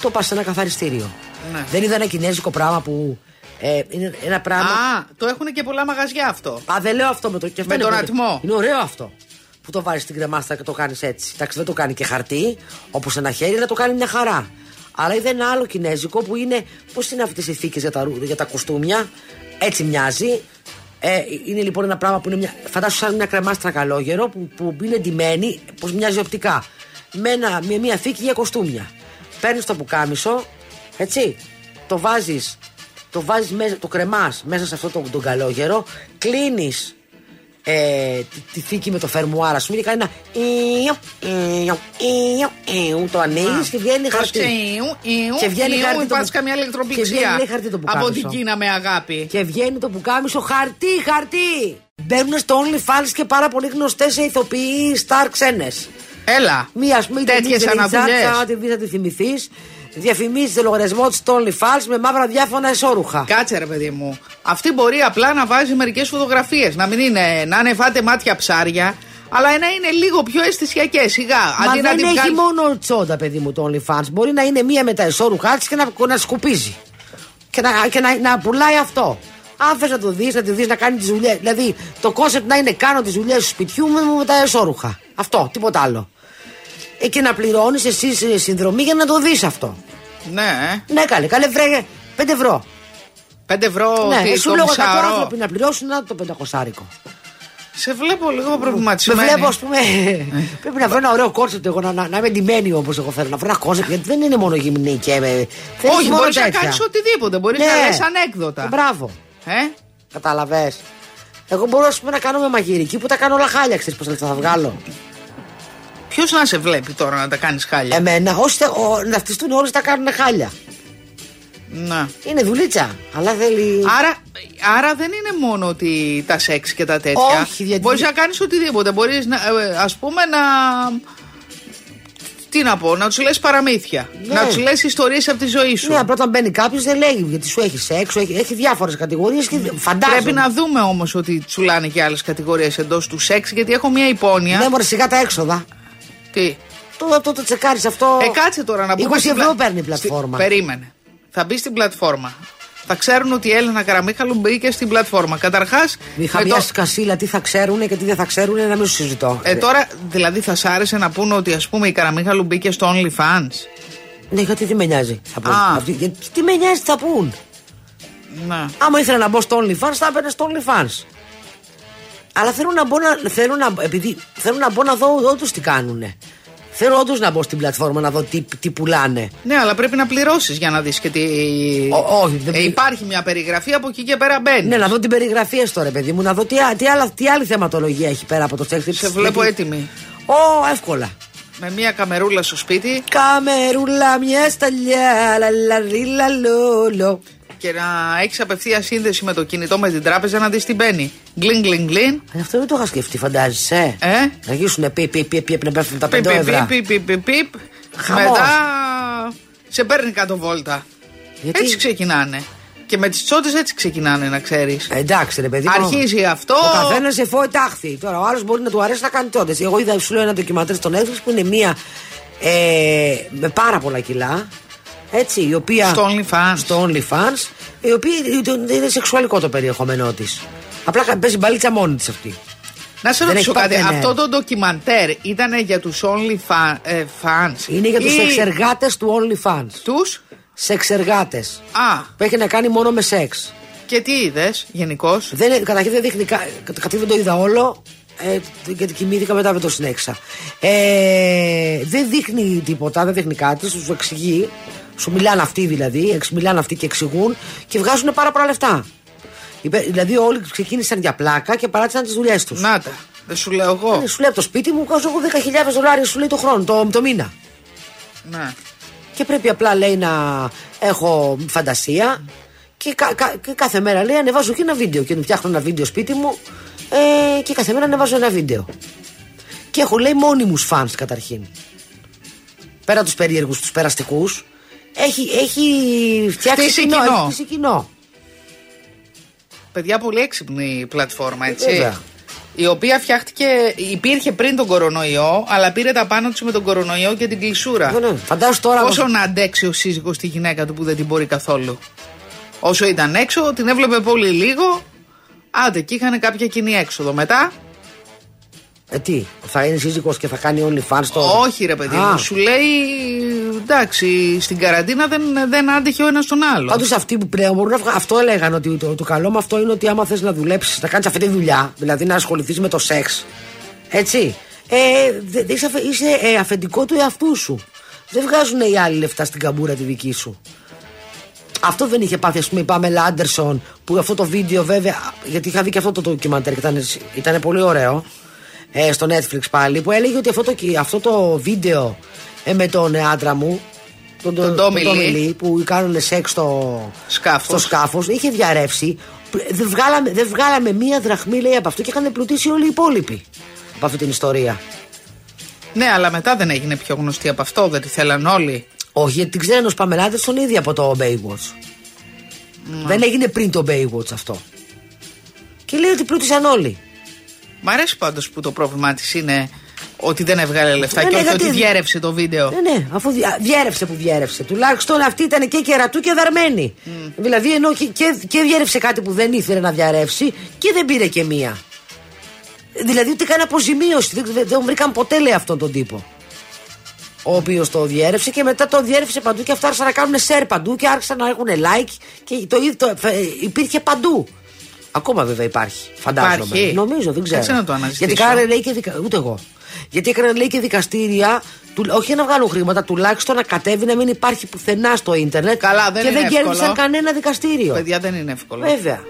το πας σε ένα καθαριστήριο. Ναι. Δεν είδα ένα κινέζικο πράγμα που. Ε, είναι ένα πράγμα. Α, το έχουν και πολλά μαγαζιά αυτό. Α, δεν λέω αυτό με το και αυτό Με είναι τον πολύ- ατμό. Είναι ωραίο αυτό. Που το βάζεις στην κρεμάστα και το κάνεις έτσι. Εντάξει, δεν το κάνει και χαρτί, όπως ένα χέρι, αλλά το κάνει μια χαρά. Αλλά είδα ένα άλλο κινέζικο που είναι. Πώς είναι αυτές οι θήκες για, τα ρου- για τα κουστούμια; Έτσι μοιάζει. Ε, είναι λοιπόν ένα πράγμα που είναι μια. Φαντάσου σαν μια κρεμάστρα καλόγερο που, που είναι ντυμένη, πώ μοιάζει οπτικά. Με, ένα, με μια θήκη για κοστούμια. Παίρνεις το πουκάμισο, έτσι. Το βάζει το βάζεις μέσα, το κρεμάς μέσα σε αυτό το, τον καλόγερο, κλείνεις ε, τη, τη θήκη με το φερμουάρ, ας πούμε, και κάνει ένα ιο, ιο, ιο, ιο, το ανοίγεις και βγαίνει Το χαρτί. τσιου, ιου, Και βγαίνει ιου, χαρτί το υπάρχει που- καμιά και ηλεκτροπληξία. βγαίνει, λέει, χαρτί το Από πουκάμισο. την Κίνα με αγάπη. Και βγαίνει το πουκάμισο χαρτί, χαρτί. Μπαίνουν στο OnlyFans και πάρα πολύ γνωστές ηθοποιοί star ξένες. Έλα. Μία, ας πούμε, ήταν Τέτοιες η Τζεριτζάκ, αναβουλιές. θα τη δει, θα τη θυμηθείς. Διαφημίζει το λογαριασμό της στο OnlyFans με μαύρα διάφορα εσόρουχα. Κάτσε ρε παιδί μου. Αυτή μπορεί απλά να βάζει μερικές φωτογραφίες. Να μην είναι να ανεβάτε μάτια ψάρια, αλλά να είναι λίγο πιο αισθησιακές. Σιγά. Μα Αντί να δεν την έχει βγάλεις- μόνο τσόντα, παιδί μου, το OnlyFans. Μπορεί να είναι μία με τα εσόρουχά της και να, να σκουπίζει. Και, να, και να, να πουλάει αυτό. Αν θες να το δεις, να τη δεις να κάνει τις δουλειές. Δηλαδή, το concept να είναι κάνω τις δουλειές του σπιτιού μου με τα εσόρουχα. Αυτό, τίποτα άλλο. Ε, και να πληρώνεις εσύ ε, συνδρομή για να το δεις αυτό. Ναι, ε. Ναι, καλέ, καλέ, βρε 5 ευρώ. 5 ευρώ ναι, τι, σου το λέω 100 μισάωρο. άνθρωποι να πληρώσουν να το 500 Σε βλέπω λίγο Με προβληματισμένη. βλέπω, ας πούμε. πρέπει να βρω ένα ωραίο concept εγώ να, να, να είμαι ντυμένη όπως εγώ θέλω. Να βρω ένα concept γιατί δεν είναι μόνο γυμνή και με. δεν Όχι, έχει μόνο μπορείς να τέτοια. κάνεις οτιδήποτε. Μπορείς Ναι. να λες ανέκδοτα. Μπράβο. Ε; Κατάλαβες. Εγώ μπορώ ας πούμε, να κάνω με μαγειρική που τα κάνω όλα χάλια. Ξέρεις πώς θα τα βγάλω. Ποιος να σε βλέπει τώρα να τα κάνεις χάλια; Εμένα, όσοι θε- ο, να φτιστούν όλοι τα κάνουν χάλια. Να. Είναι δουλίτσα. Αλλά θέλει. Άρα, άρα δεν είναι μόνο ότι τα σεξ και τα τέτοια. Όχι, γιατί- Μπορείς να κάνεις οτιδήποτε. Μπορείς να, ε, ας πούμε, να. Τι να πω, να τους λες παραμύθια. Ναι. Να τους λες ιστορίες από τη ζωή σου. Ναι, απλά όταν μπαίνει κάποιος δεν λέγει γιατί σου έχει σεξ, σου έχει, έχει διάφορες κατηγορίες και φαντάζομαι. Πρέπει να δούμε όμως ότι τσουλάνε και άλλες κατηγορίες εντός του σεξ, γιατί έχω μια υπόνοια. Ναι, μωρέ, σιγά τα έξοδα. Τι; Το, το, το τσεκάρεις αυτό. Ε, κάτσε τώρα να 20 πούμε. στην ευρώ πλα- παίρνει η πλατφόρμα. Στη- Περίμενε. Θα μπει στην πλατφόρμα. Θα ξέρουν ότι η Έλενα Καραμίχαλου μπήκε στην πλατφόρμα. Καταρχάς. Μη χαμιάσει κασίλα τι θα ξέρουν και τι δεν θα ξέρουν, να μην σου συζητώ. Ε, τώρα, δηλαδή, θα σ' άρεσε να πούνε ότι ας πούμε η Καραμίχαλου μπήκε στο OnlyFans; Ναι, γιατί τι με νοιάζει. Θα πούν. Α. Αυτοί- γιατί τι με νοιάζει, τι θα πούν. Να. Άμα ήθελα να μπω στο OnlyFans, θα έμπαινα στο OnlyFans. Αλλά θέλω να μπω να, θέλω να, επειδή, θέλω να, μπω να δω όντω τι κάνουνε. Θέλω όντω να μπω στην πλατφόρμα να δω τι, τι πουλάνε. Ναι, αλλά πρέπει να πληρώσει για να δει και τι. Ό, όχι, δεν Ε, πλη- υπάρχει μια περιγραφή από εκεί και πέρα μπαίνει. Ναι, να δω την περιγραφή έστω, ρε παιδί μου, να δω τι, α- τι, άλλα, τι άλλη θεματολογία έχει πέρα από το σεξ. Σε βλέπω Γιατί- έτοιμη. Ω, εύκολα. Με μια καμερούλα στο σπίτι Καμερούλα, μια σταλιά, λαλαρίλα, λόλο. Και να έχεις απευθείας σύνδεση με το κινητό με την τράπεζα να δεις τι μπαίνει. Γκλιν, γκλιν, γκλιν. Ε, Αυτό δεν το είχα σκεφτεί, φαντάζεσαι. Ε; Να γυρίσουνε πι, πι, πι, πι, να πέφτουν τα Πιπ, πέντε πιπ, ευρώ. πιπ, πιπ, πιπ, πιπ. Χαμός. Μετά σε παίρνει κάτω βόλτα. Γιατί; Έτσι ξεκινάνε. Και με τις τσότες έτσι ξεκινάνε, να ξέρεις. Ε, εντάξει, ρε παιδί. μου. Αρχίζει αυτό. Ο καθένας σε φόη τάχθη. Τώρα ο άλλος μπορεί να του αρέσει να κάνει τότε. Εγώ είδα, σου λέω, ένα ντοκιματέρ στον Netflix που είναι μία ε, με πάρα πολλά κιλά. Έτσι, η οποία. Στο OnlyFans. Στο OnlyFans. Η οποία είναι σεξουαλικό το περιεχόμενό της. Απλά παίζει μπαλίτσα μόνη της αυτή. Να σε Δεν ρωτήσω έχει κάτι. πάρει, ναι. Αυτό το ντοκιμαντέρ ήταν για τους OnlyFans. Είναι για τους εξεργάτες του OnlyFans. Τους; Σεξεργάτε. Α, Που έχει να κάνει μόνο με σεξ. και τι είδες γενικώς; Δεν, είναι- καταρχήν δεν δείχνει. κα- Καταρχήν δεν το είδα όλο. Ε, γιατί κοιμήθηκα μετά δεν το συνέχισα. Ε, δεν δείχνει τίποτα, δεν δείχνει κάτι. Σου εξηγεί. Σου μιλάνε αυτοί δηλαδή. εξ- Μιλάνε αυτοί και εξηγούν και βγάζουν πάρα πολλά λεφτά. Είπε- Δηλαδή όλοι ξεκίνησαν για πλάκα και παράτησαν τις δουλειές τους. Να τα. Δεν σου λέω εγώ. Σου λέει από το σπίτι μου, βγάζω εγώ 10.000 δολάρια, σου λέει το χρόνο, το, το μήνα. Ναι. Και πρέπει απλά λέει να έχω φαντασία και, κα- κα- και κάθε μέρα λέει ανεβάζω και ένα βίντεο και φτιάχνω ένα βίντεο σπίτι μου ε, και κάθε μέρα ανεβάζω ένα βίντεο. Και έχω λέει μόνιμους φανς καταρχήν. Πέρα τους περίεργους, τους περαστικούς έχει, έχει φτιάξει Χτίσει κοινό. κοινό. Έχει χτίσει κοινό. Παιδιά, πολύ έξυπνη η πλατφόρμα, έτσι. Βέβαια. Η οποία φτιάχτηκε, υπήρχε πριν τον κορονοϊό, αλλά πήρε τα πάνω της με τον κορονοϊό και την κλεισούρα. Ναι, ναι. Φαντάσου τώρα. Πόσο να αντέξει ο σύζυγο τη γυναίκα του που δεν την μπορεί καθόλου. Όσο ήταν έξω, την έβλεπε πολύ λίγο. Άντε, και είχαν κάποια κοινή έξοδο. Μετά, Ε, τι, θα είναι σύζυγος και θα κάνει OnlyFans το. όχι ρε παιδί Α. μου, σου λέει εντάξει, στην καραντίνα δεν, δεν άντεχε ο ένας τον άλλο. Πάντως αυτοί που πλέον μπορούν να βγάλουν. Αυτό έλεγαν ότι το, το καλό με αυτό είναι ότι άμα θες να δουλέψεις, να κάνεις αυτή τη δουλειά, δηλαδή να ασχοληθείς με το σεξ. Έτσι. Ε, δε- δε είσαι, αφε- είσαι ε, αφεντικό του εαυτού σου. Δεν βγάζουν οι άλλοι λεφτά στην καμπούρα τη δική σου. Αυτό δεν είχε πάθει, ας πούμε, η Πάμελα Άντερσον, που αυτό το βίντεο βέβαια. Γιατί είχα δει και αυτό το ντοκιμαντέρ και ήταν, ήταν πολύ ωραίο. Ε, στο Netflix πάλι, που έλεγε ότι αυτό το, αυτό το βίντεο ε, με τον ε, άντρα μου, τον, Τον τον, Tommy τον Lee. Tommy Lee, που κάνουν σεξ στο Σκάφος. στο σκάφος, είχε διαρρεύσει. Δεν βγάλαμε, δεν βγάλαμε μία δραχμή, λέει, από αυτό και είχαν πλουτίσει όλοι οι υπόλοιποι από αυτή την ιστορία. Ναι, αλλά μετά δεν έγινε πιο γνωστή από αυτό, δεν τη θέλαν όλοι. Όχι, γιατί την ξέρανε ως Παμελάτες τον ίδιο από το Baywatch. Δεν έγινε πριν το Baywatch αυτό. Και λέει ότι πλούτησαν όλοι. Μ' αρέσει πάντως που το πρόβλημά της είναι ότι δεν έβγαλε λεφτά Ναι, και ναι, όχι γιατί- ότι διέρευσε το βίντεο. Ναι, ναι, αφού δια- διέρευσε που διέρευσε. Τουλάχιστον αυτή ήταν και κερατού και δαρμένη. Δηλαδή ενώ και, και, και διέρευσε κάτι που δεν ήθελε να διαρρεύσει και δεν πήρε και μία. Δηλαδή ούτε καν αποζημίωση. Δεν, δεν, δεν βρήκαν ποτέ λέει αυτόν τον τύπο. Ο οποίος το διέρευσε και μετά το διέρευσε παντού και αυτά άρχισαν να κάνουν share παντού και άρχισαν να έχουν like και το, ίδιο- το, ε, υπήρχε παντού. Ακόμα βέβαια υπάρχει. Φαντάζομαι. Υπάρχει; Νομίζω, δεν ξέρω. Κάτσε να το αναζητήσω. Γιατί κάνανε λέει και δικα... Ούτε εγώ. Γιατί έκαναν λέει και δικαστήρια, του... όχι για να βγάλουν χρήματα, τουλάχιστον να κατέβει να μην υπάρχει πουθενά στο ίντερνετ. Καλά, δεν και είναι δεν εύκολο. κέρδισαν κανένα δικαστήριο. Παιδιά δεν είναι εύκολο. Βέβαια.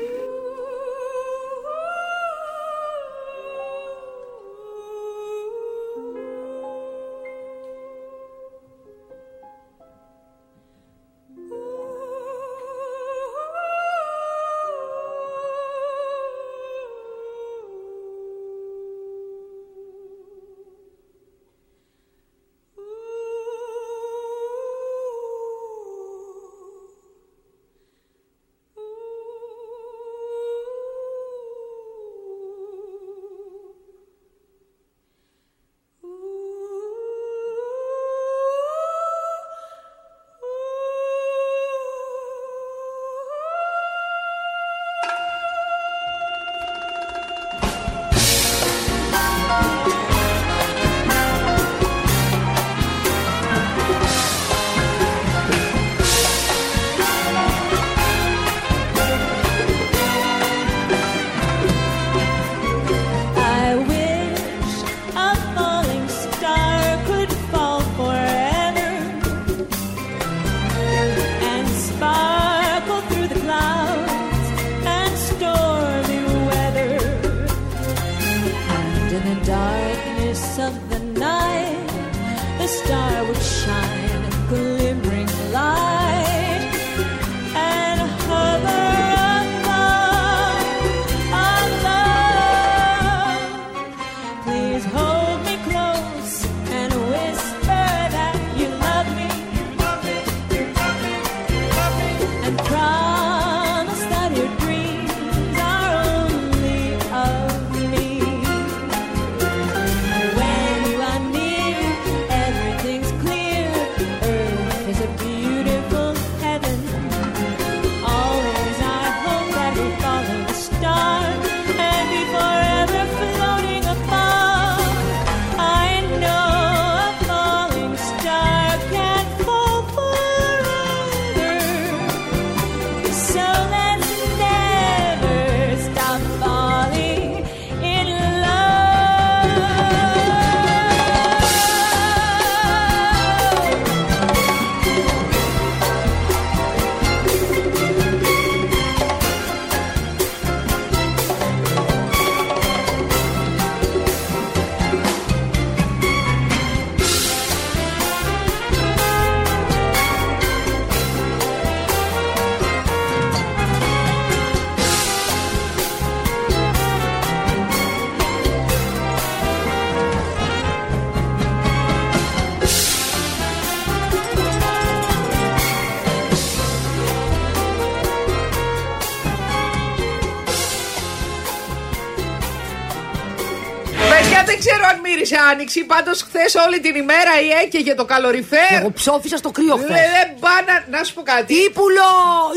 Άνοιξη. Πάντως χθες όλη την ημέρα η έκαιγε το καλοριφέρ. Εγώ ψόφισα στο κρύο χθες. Δεν δεν πάνε να σου πω κάτι. Ήπουλο!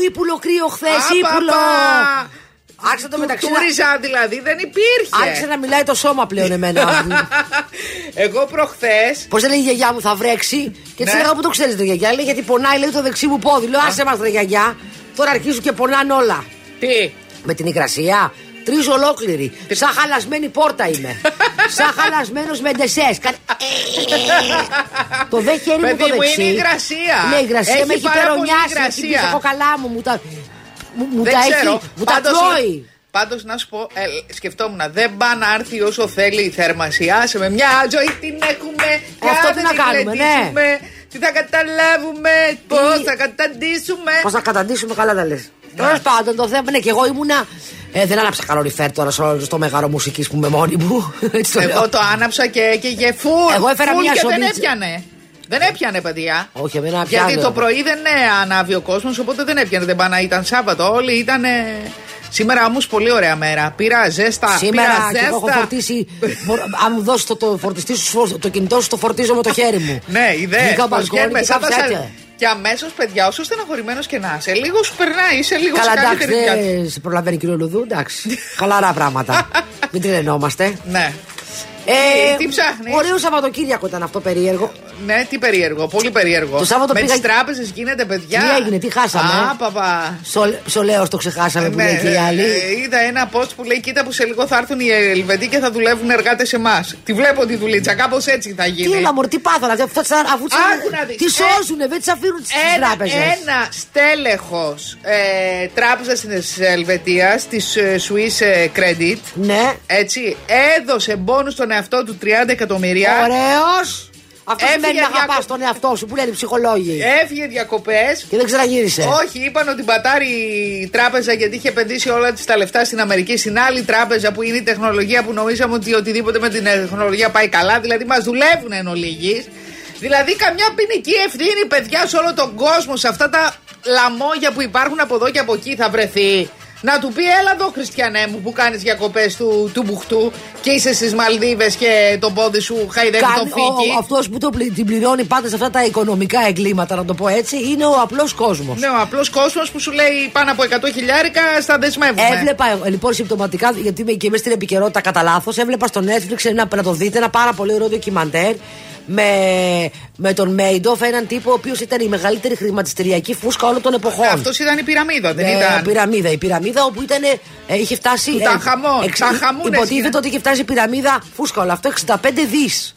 Ήπουλο κρύο χθες, Α, ύπουλο! παπα. Άρχισε το Του- μεταξύ. να- Τούριζα δηλαδή, δεν υπήρχε. Άρχισε να μιλάει το σώμα πλέον εμένα. (laughs) Εγώ προχθέ. Πώς δεν λέει η γιαγιά μου θα βρέξει. Και τη Ναι. έλεγα που το ξέρεις το γιαγιά. Λέει γιατί πονάει λέει το δεξί μου πόδι. Λέω άσε μας ρε γιαγιά. Τώρα αρχίζουν και πονάνε όλα. Τι; Με την υγρασία. Τρεις ολόκληροι. Σαν χαλασμένη πόρτα είμαι. (laughs) Σαν χαλασμένος με ντεσές. το δε χέρι μου Παιδί το μου, δεξί. είναι υγρασία. Ναι, υγρασία Έχει με έχει πάρα πολύ περονιάσει. υγρασία. Έχει πει στα κοκαλά μου. Μου τα, μου, μου Δεν τα ξέρω. έχει. Μου τα Πάντως, τρώει. Πάντως να σου πω, ε, σκεφτόμουν, δεν πάει να έρθει όσο θέλει η θερμασία. Σε με μια ζωή την έχουμε. και Αυτό αν τι δεν να την κάνουμε, ναι. γλεντήσουμε, Τι θα καταλάβουμε, πώς θα καταντήσουμε. Πώς θα καταντήσουμε, καλά τα λες. Τέλος πάντων, το θέμα είναι και εγώ ήμουνα. Ε, δεν άναψα καλοριφέρ τώρα στο, στο μέγαρο μουσικής που είμαι μόνη μου. (laughs) Έτσι το λέω. Εγώ το άναψα και έκαιγε φουλ. Εγώ έφερα φουλ μια και δεν σοβίτσα. έπιανε. Δεν έπιανε, παιδιά. Όχι, εμένα Γιατί πιάνει. το πρωί δεν ε, ανάβει ο κόσμος, οπότε δεν έπιανε. Δεν πάνε να ήταν Σάββατο. Όλοι ήταν. Σήμερα όμως πολύ ωραία μέρα. Πήρα ζέστα. Σήμερα πήρα και εγώ έχω ζέστα. φορτίσει. μπορώ- Αν μου δώσει το, το φορτιστή σου, φορ- το κινητό σου, το φορτίζω με το χέρι μου. Ναι, ιδέες. Βγήκα μπαλκόνι και κάψα έτσι. Και αμέσως, παιδιά, όσο στεναχωρημένο και να είσαι, λίγο σου περνάει, είσαι λίγο Καλά, σε εντάξει, καλύτερη διάθεση. δεν σε προλαβαίνει κύριο Λουδού, εντάξει. (laughs) Χαλαρά πράγματα. Μην τρελαινόμαστε. Ναι. Ε, τι ψάχνεις; Ωραίο Σαββατοκύριακο ήταν αυτό περίεργο. Ναι, τι περίεργο, πολύ περίεργο. Το Σάββατο Με πήγα- τις τράπεζες γίνεται, παιδιά. Τι έγινε, τι χάσαμε; Α, παπα. Σολέο το ξεχάσαμε που Ναι, λέει και οι άλλοι. ε, είδα ένα post που λέει: Κοίτα που σε λίγο θα έρθουν οι Ελβετοί και θα δουλεύουν εργάτες σε εμάς. Τη βλέπω τη δουλίτσα, κάπως έτσι θα γίνει. Τι έλα, μωρή, τι πάθανα, αφού τις- αφού τις- Άκου να δεις. Τι Ε, σώζουνε, δεν τι αφήνουν στι ένα, τράπεζες. ένα στέλεχος ε, τράπεζας της Ελβετίας, της Swiss ε, Credit, Ναι, έτσι, έδωσε μπόνους στον εαυτό του 30 εκατομμύρια. ωραίος. Αυτός Έφυγε σημαίνει να διακο- αγαπάς τον εαυτό σου που λένε οι ψυχολόγοι. Έφυγε διακοπές. Και δεν ξαναγύρισε. Όχι, είπαν ότι μπατάρει η τράπεζα γιατί είχε επενδύσει όλα της τα λεφτά στην Αμερική. Στην άλλη τράπεζα που είναι η τεχνολογία που νομίζαμε ότι οτιδήποτε με την τεχνολογία πάει καλά. Δηλαδή μας δουλεύουν εν ολίγης. Δηλαδή καμιά ποινική ευθύνη, παιδιά, σε όλο τον κόσμο, σε αυτά τα λαμόγια που υπάρχουν από εδώ και από εκεί θα βρεθεί. Να του πει, έλα εδώ, Χριστιανέ μου, που κάνεις διακοπές του, του Μπουχτού και είσαι στις Μαλδίβες και το πόδι σου χαϊδεύει το φίκι. Αυτός που το, πλη- την πληρώνει πάντα σε αυτά τα οικονομικά εγκλήματα, να το πω έτσι, είναι ο απλός κόσμος. Ναι, ο απλός κόσμος που σου λέει πάνω από 100 χιλιάρικα στα δεσμεύουμε. Έβλεπα ε, λοιπόν συμπτωματικά, γιατί είμαι και είμαι στην επικαιρότητα κατά λάθος, έβλεπα στο Netflix ένα, να το δείτε ένα πάρα πολύ ωραίο ντοκιμαντέρ με, με τον Μέιντοφ, έναν τύπο ο οποίος ήταν η μεγαλύτερη χρηματιστηριακή φούσκα όλων των εποχών. Αυτός ήταν η πυραμίδα, δεν Ε, ήταν; πυραμίδα. Η πυραμίδα όπου ήταν. Ε, είχε φτάσει. Του Ταχαμών, Ταχαμούνες υποτίθεται είναι. ότι είχε φτάσει η πυραμίδα φούσκα όλο αυτό 65 δις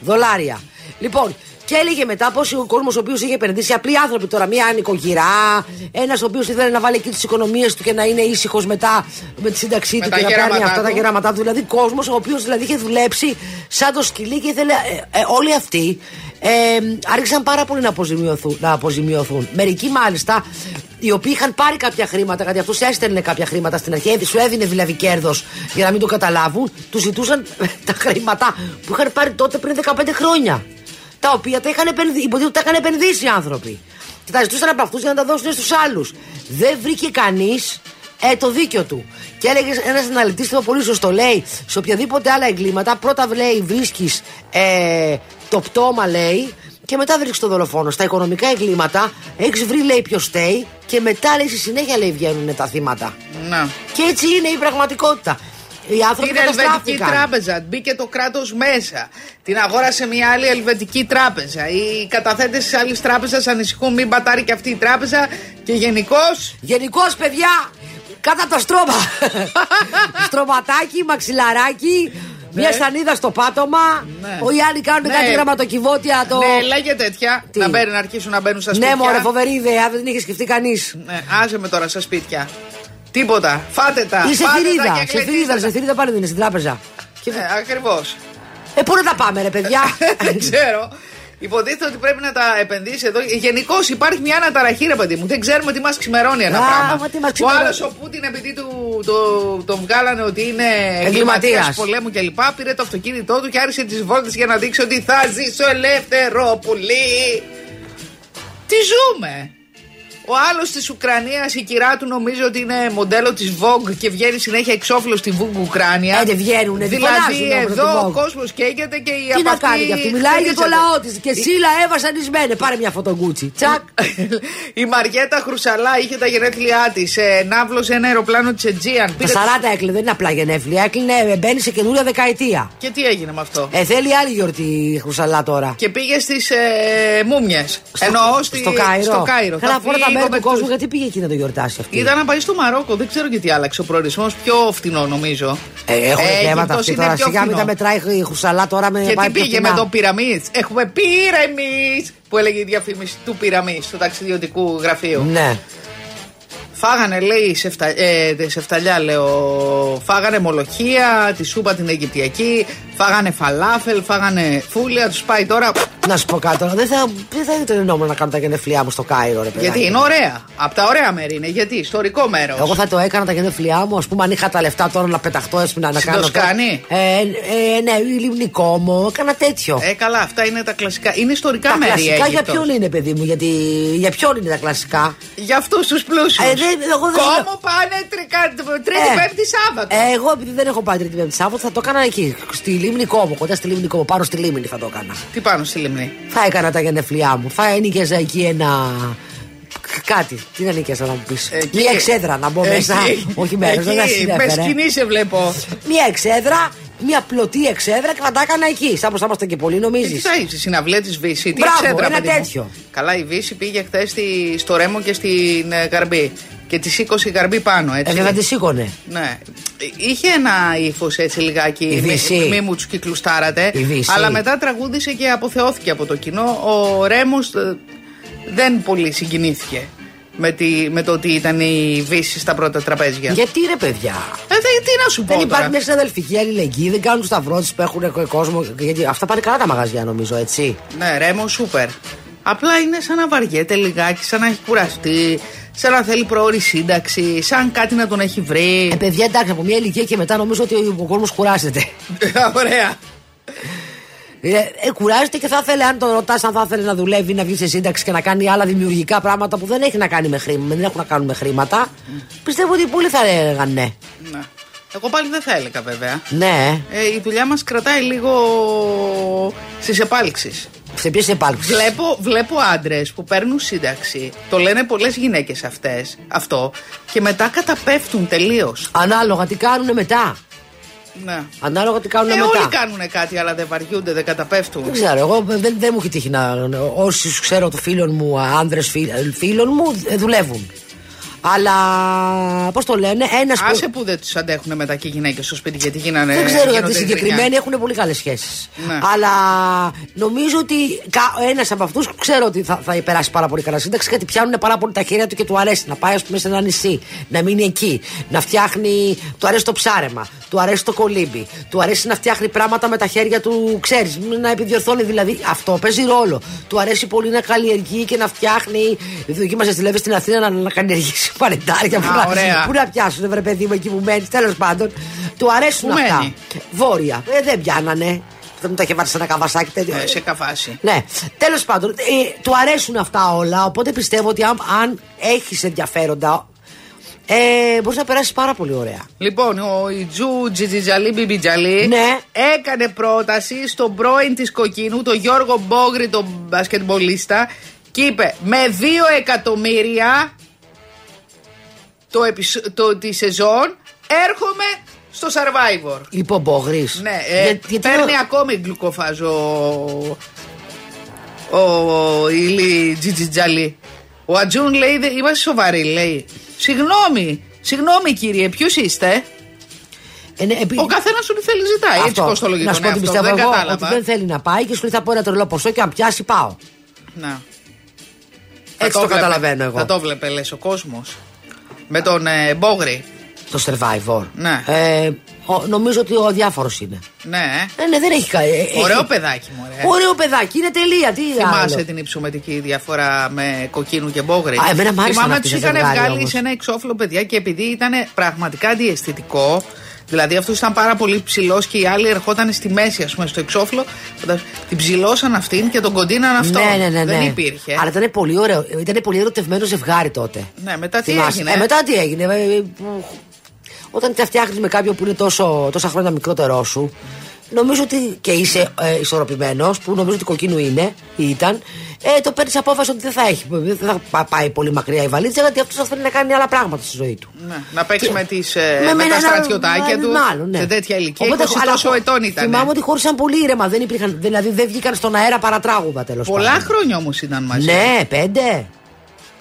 δολάρια. Λοιπόν, και έλεγε μετά πώ ο κόσμος ο οποίος είχε επενδύσει, απλοί άνθρωποι τώρα, μία νοικοκυρά, ένας ο οποίος ήθελε να βάλει εκεί τις οικονομίες του και να είναι ήσυχος μετά με τη σύνταξή Με του τα και να κάνει γεράματά αυτά τα του. γεράματά του. Δηλαδή, κόσμος ο οποίος δηλαδή είχε δουλέψει σαν το σκυλί και ήθελε. ε, ε, όλοι αυτοί ε, άρχισαν πάρα πολύ να αποζημιωθούν, να αποζημιωθούν. Μερικοί μάλιστα, οι οποίοι είχαν πάρει κάποια χρήματα, γιατί αυτού έστελνε κάποια χρήματα στην αρχή, σου έδινε δηλαδή κέρδος για να μην το καταλάβουν, τους ζητούσαν (laughs) τα χρήματα που είχαν πάρει τότε πριν 15 χρόνια. Τα οποία τα είχαν επενδύσει, υποτίθεται τα είχαν επενδύσει οι άνθρωποι. Και τα ζητούσαν από αυτούς για να τα δώσουν στους άλλους. Δεν βρήκε κανείς ε, το δίκιο του. Και έλεγε ένας αναλυτής το πολύ σωστό. Λέει σε οποιαδήποτε άλλα εγκλήματα, πρώτα λέει βρίσκεις ε, το πτώμα, λέει, και μετά βρίσκεις το δολοφόνο. Στα οικονομικά εγκλήματα έχεις βρει, λέει, ποιος στέει, και μετά, λέει, στη συνέχεια, λέει, βγαίνουν τα θύματα. Να. Και έτσι είναι η πραγματικότητα. Οι άνθρωποι Την Ελβετική καταστράφηκαν. τράπεζα. Μπήκε το κράτος μέσα. Την αγόρασε μια άλλη Ελβετική τράπεζα. Οι καταθέτες της άλλης τράπεζας ανησυχούν μην πατάρει και αυτή η τράπεζα. Και γενικώ. Γενικώς, παιδιά, κατά το στρώμα. (laughs) Στρωματάκι, μαξιλαράκι, μια σανίδα στο πάτωμα. Ναι. Οι άλλοι κάνουν Ναι. κάτι γραμματοκιβώτια. Το... Ναι, λέγε τέτοια. Τι; Να, μπαίνουν, να αρχίσουν να μπαίνουν στα σπίτια. Ναι, μωρέ, φοβερή ιδέα, δεν την είχε σκεφτεί κανείς. Ναι, άσε με τώρα στα σπίτια. Τίποτα. Φάτε τα. Ή σε φάτε τα θηρίδα. και Σε θηρίδα, κλετήστε σε τα. θηρίδα πάλι δεν είναι στην τράπεζα. Και... Ναι, ακριβώς. Ε, πού να τα πάμε, ρε παιδιά; (laughs) Δεν ξέρω. Υποτίθεται ότι πρέπει να τα επενδύσει εδώ. Γενικώς υπάρχει μια αναταραχή, ρε παιδί μου. Δεν ξέρουμε τι μας ξημερώνει ένα Α, πράγμα. μα τι μας ο ξημερώνει. άλλος ο Πούτιν, επειδή του, το, τον βγάλανε ότι είναι Εγκληματίας. εγκληματίας πολέμου κλπ., πήρε το αυτοκίνητό του και άρχισε τις βόλτες για να δείξει ότι θα ζήσω ελεύθερο πουλί. Τι ζούμε. Ο άλλος της Ουκρανίας, η κυρά του νομίζει ότι είναι μοντέλο της Vogue και βγαίνει συνέχεια εξώφυλλος στη Vogue Ουκρανία. Ε, δεν βγαίνουνε, δεν Δηλαδή φωνάζουν όμως εδώ τη ο Vogue. κόσμος καίγεται και η Τι να απαθή κάνει κι αυτή, μιλάει για το χτενίζεται. λαό της. Και σύλλα έβασανισμένε. Πάρε μια φωτογκούτσι. Τσακ. (laughs) η Μαριέτα Χρουσαλά είχε τα γενέθλιά της. Ε, ναύλωσε ένα αεροπλάνο της Aegean. Τα Πήρε- 40 έκλεινε, δεν είναι απλά γενέθλια. Έκλεινε, ε, μπαίνει σε καινούρια δεκαετία. Και τι έγινε με αυτό; Ε, θέλει άλλη γιορτή η Χρυσαλά τώρα. Και πήγε στις ε, Μούμιες. Εννοώ στη, στο Κάιρο. στο Κάιρο. Καλά, Θα από όλα τα φύγω μέρη με τους κόσμου, τους- γιατί πήγε εκεί να το γιορτάσει αυτή; Ήταν να πάει στο Μαρόκο. Δεν ξέρω γιατί άλλαξε ο προορισμός. Πιο φτηνό νομίζω. Ε, έχουν Ε, θέματα Αίγυπτος αυτή είναι τώρα. πιο Σιγά μην φτηνό. τα μετράει η Χρυσαλά τώρα με Και πάει τι πιο πήγε φθηνά. με το πυραμίδ. Έχουμε πυραμίδ που έλεγε η διαφήμιση του πυραμίδ στο ταξιδιωτικού γραφείου. Ναι. Φάγανε, λέει, σε, φτα... ε, σε φταλιά, λέω. Φάγανε μολοχία, τη σούπα την Αιγυπτιακή, φάγανε φαλάφελ, φάγανε φούλια. Τους πάει τώρα. Να σου πω κάτι τώρα. Δεν θα, δεν θα ήταν νόμο να κάνω τα γενέθλιά μου στο Κάιρο, ρε παιδάκι. Γιατί είναι ωραία. Από τα ωραία μέρη είναι. Γιατί, ιστορικό μέρος. Εγώ θα το έκανα τα γενέθλιά μου, ας πούμε, αν είχα τα λεφτά τώρα να πεταχτώ έτσι να, να Στην κάνω. Τοσκάνη; Ε, ε, ναι, λιμνικό μου, έκανα τέτοιο. Ε, καλά, αυτά είναι τα κλασικά. Είναι ιστορικά τα μέρη. η κλασικά για Αίγυπτος. ποιον είναι, παιδί μου, γιατί για ποιον είναι τα κλασικά; Για αυτούς τους πλούσιους. Ε, δεν- εγώ δεν- Κόμμα πάνε τρικα- τρίτη, Ε, πέμπτη Σάββατο. Ε, εγώ επειδή δεν έχω πάει τρίτη πέμπτη Σάββατο θα το έκανα εκεί. Στη λίμνη Κόμο, κοντά στη λίμνη Κόμο, πάνω στη λίμνη θα το έκανα. Τι πάνω στη λιμνή. Θα έκανα τα γενεθλιά μου. Θα ένοικιαζα εκεί ένα. Κάτι. Τι να νοικιάζα να μου πεις. Εκεί. Μια εξέδρα να μπω μέσα. Εκεί. Όχι μέσα, δεν θα Εκεί, Με συνέφερε. σκηνή σε βλέπω. Μια εξέδρα, μια πλωτή εξέδρα και θα τα έκανα εκεί. Σαν πως θα είμαστε και πολλοί, Ε, νομίζει. Τι θα είσαι, συναυλία τη Βύση. Τι Μπράβο, εξέδρα, ένα παιδί μου. τέτοιο. Καλά, η Βύση πήγε χθες στο Ρέμο και στην ε, Γαρμπή. Και τη σήκωσε η Γαρμπή πάνω, Ε, έτσι. βέβαια τη σήκωνε. Ναι. Είχε ένα ύφος έτσι λιγάκι. Η μη- Βύση. Μη μου τους κυκλουστάρατε. Η Βύση. Αλλά μετά τραγούδισε και αποθεώθηκε από το κοινό. Ο Ρέμος δεν πολύ συγκινήθηκε με, τη, με το ότι ήταν η Βύση στα πρώτα τραπέζια. Γιατί ρε παιδιά; Ε, δε- τι να σου πω. Δεν υπάρχει τώρα. μια συναδελφική αλληλεγγύη, δεν κάνουν τους σταυρώσεις που έχουν κο- κόσμο. Γιατί αυτά πάνε καλά τα μαγαζιά νομίζω, έτσι. Ναι, Ρέμος, σούπερ. Απλά είναι σαν να βαριέται λιγάκι, σαν να έχει κουραστεί, σαν να θέλει προώρη σύνταξη, σαν κάτι να τον έχει βρει. Ε, παιδιά, εντάξει, από μια ηλικία και μετά νομίζω ότι ο κόσμος κουράζεται. Ωραία. Ε, ε, κουράζεται και θα ήθελε, αν τον ρωτάς, αν θα ήθελε να δουλεύει, να βγει σε σύνταξη και να κάνει άλλα δημιουργικά πράγματα που δεν έχει να κάνει με χρήματα, δεν έχουν να κάνουν με χρήματα. Πιστεύω ότι πολλοί θα έλεγαν ναι. Ναι. Εγώ πάλι δεν θα έλεγα βέβαια. Ναι, Ε, η δουλειά μας κρατάει λίγο στις επάλξεις. Σε ποιες επάλξεις; Βλέπω, βλέπω άντρες που παίρνουν σύνταξη. Το λένε πολλές γυναίκες αυτές αυτό. Και μετά καταπέφτουν τελείως. Ανάλογα τι κάνουν μετά. Ναι. Ανάλογα τι κάνουν Ε, μετά. όλοι κάνουν κάτι, αλλά δεν βαριούνται, δεν καταπέφτουν. Δεν ξέρω, εγώ δεν, δεν μου έχει τύχει να. Όσοι ξέρω των φίλων μου, άντρε φίλων μου, ε, δουλεύουν. Αλλά πώς το λένε, ένας Άσε που δεν τους αντέχουν μετά και οι γυναίκες στο σπίτι γιατί γίνανε. Δεν ξέρω γιατί γίνονται συγκεκριμένοι γκρινιά. έχουν πολύ καλές σχέσεις. Ναι. Αλλά νομίζω ότι ένας από αυτούς ξέρω ότι θα, θα περάσει πάρα πολύ καλά σύνταξη γιατί πιάνουν πάρα πολύ τα χέρια του και του αρέσει να πάει ας πούμε, σε ένα νησί, να μείνει εκεί, να φτιάχνει. Του αρέσει το ψάρεμα, του αρέσει το κολύμπι, του αρέσει να φτιάχνει πράγματα με τα χέρια του, ξέρεις, να επιδιορθώνει δηλαδή. Αυτό παίζει ρόλο. Του αρέσει πολύ να καλλιεργεί και να φτιάχνει. Δοκίμασες τη Λέβη στην Αθήνα να, να καλλιεργήσει πανετάρια που, Α, να- ωραία. που να πιάσουν, βρε παιδί μου, εκεί που μένεις. Τέλος πάντων, του αρέσουν Πού αυτά. μένει; Βόρεια. Ε, δεν πιάνανε. Δεν μου τα είχε βάλει σε ένα καβασάκι τέτοιο. Ε, σε καφάση. Ναι. Τέλος πάντων, ε, του αρέσουν αυτά όλα. Οπότε πιστεύω ότι αν, αν έχεις ενδιαφέροντα, ε, μπορείς να περάσεις πάρα πολύ ωραία. Λοιπόν, ο Ιτζού Τζιτζιτζαλή Μπιμπιτζαλή Ναι. έκανε πρόταση στον πρώην της Κοκκίνου, τον Γιώργο Μπόγρη, τον μπασκετμπολίστα, και είπε με 2 εκατομμύρια το, επεισ- το, τη σεζόν έρχομαι στο Survivor. Λοιπόν, Μπόγρη. Ναι, ε, παίρνει ακόμη γλυκοφάζο ο, ο Ηλί Τζιτζιτζαλή. Ο Ατζούν λέει, «Δε- είμαστε σοβαροί, λέει. Συγγνώμη, συγγνώμη κύριε, ποιος είστε; Ε, ναι, επί- Ο καθένας σου τι θέλει ζητάει. Έτσι κοστολογεί να σου τον πω ότι εαυτό. πιστεύω Δεν εγώ κατάλαβα. ότι δεν θέλει να πάει και σου λέει θα πω ένα τρελό ποσό και αν πιάσει πάω. Να. Έτσι Θα το, βλέπε- καταλαβαίνω εγώ. Θα το βλέπε, λες, ο κόσμος. Με τον ε, Μπόγρη. Το survivor. Ναι. Ε, ο- νομίζω ότι ο διάφορος είναι. Ναι, ε. Ε, ναι, δεν έχει. κα- ε, έχει- Ωραίο παιδάκι μου, ρε. Ωραίο παιδάκι, είναι τελεία. Τι Θυμάσαι άλλο. την υψομετική διαφορά με κοκκίνου και μπόγρι. Α, εμένα μ' άρεσαν Θυμάμαι αυτοί τους τα είχαν ζευγάρια βγάλει όμως. σε ένα εξώφυλλο παιδιά και επειδή ήταν πραγματικά αντιαισθητικό, Δηλαδή αυτό ήταν πάρα πολύ ψηλό και οι άλλοι ερχόταν στη μέση, α πούμε, στο εξώφυλλο. Φαντάζομαι, Την ψηλώσαν αυτήν και τον κοντίναν αυτό. Ναι, ναι, ναι, ναι. Δεν υπήρχε. Αλλά ήταν πολύ ωραίο. Ήταν πολύ ερωτευμένο ζευγάρι τότε. Ναι, μετά τι Θυμάσαι. έγινε. Ε, μετά τι έγινε. ε, ε, που- Όταν τα φτιάχνει με κάποιον που είναι τόσο, τόσα χρόνια μικρότερό σου, νομίζω ότι και είσαι ε, ισορροπημένος, που νομίζω ότι κοκκίνου είναι ή ήταν, ε, το παίρνεις απόφαση ότι δεν θα, έχει, δεν θα πα- πάει πολύ μακριά η βαλίτσα, γιατί αυτός θέλει να κάνει άλλα πράγματα στη ζωή του. Ναι, να παίξει Και- με, τις, ε, Με- με, με τα ένα- στρατιωτάκια με- του. μάλλον, ναι. Σε τέτοια ηλικία. Οπότε, 20 αλλά τόσο χω- ετών ήταν. Θυμάμαι ότι χώρισαν πολύ ήρεμα. Δεν υπήρχαν, δηλαδή δεν βγήκαν στον αέρα παρατράγουδα τέλος πάντων. Πολλά χρόνια όμως ήταν μαζί. Ναι, πέντε.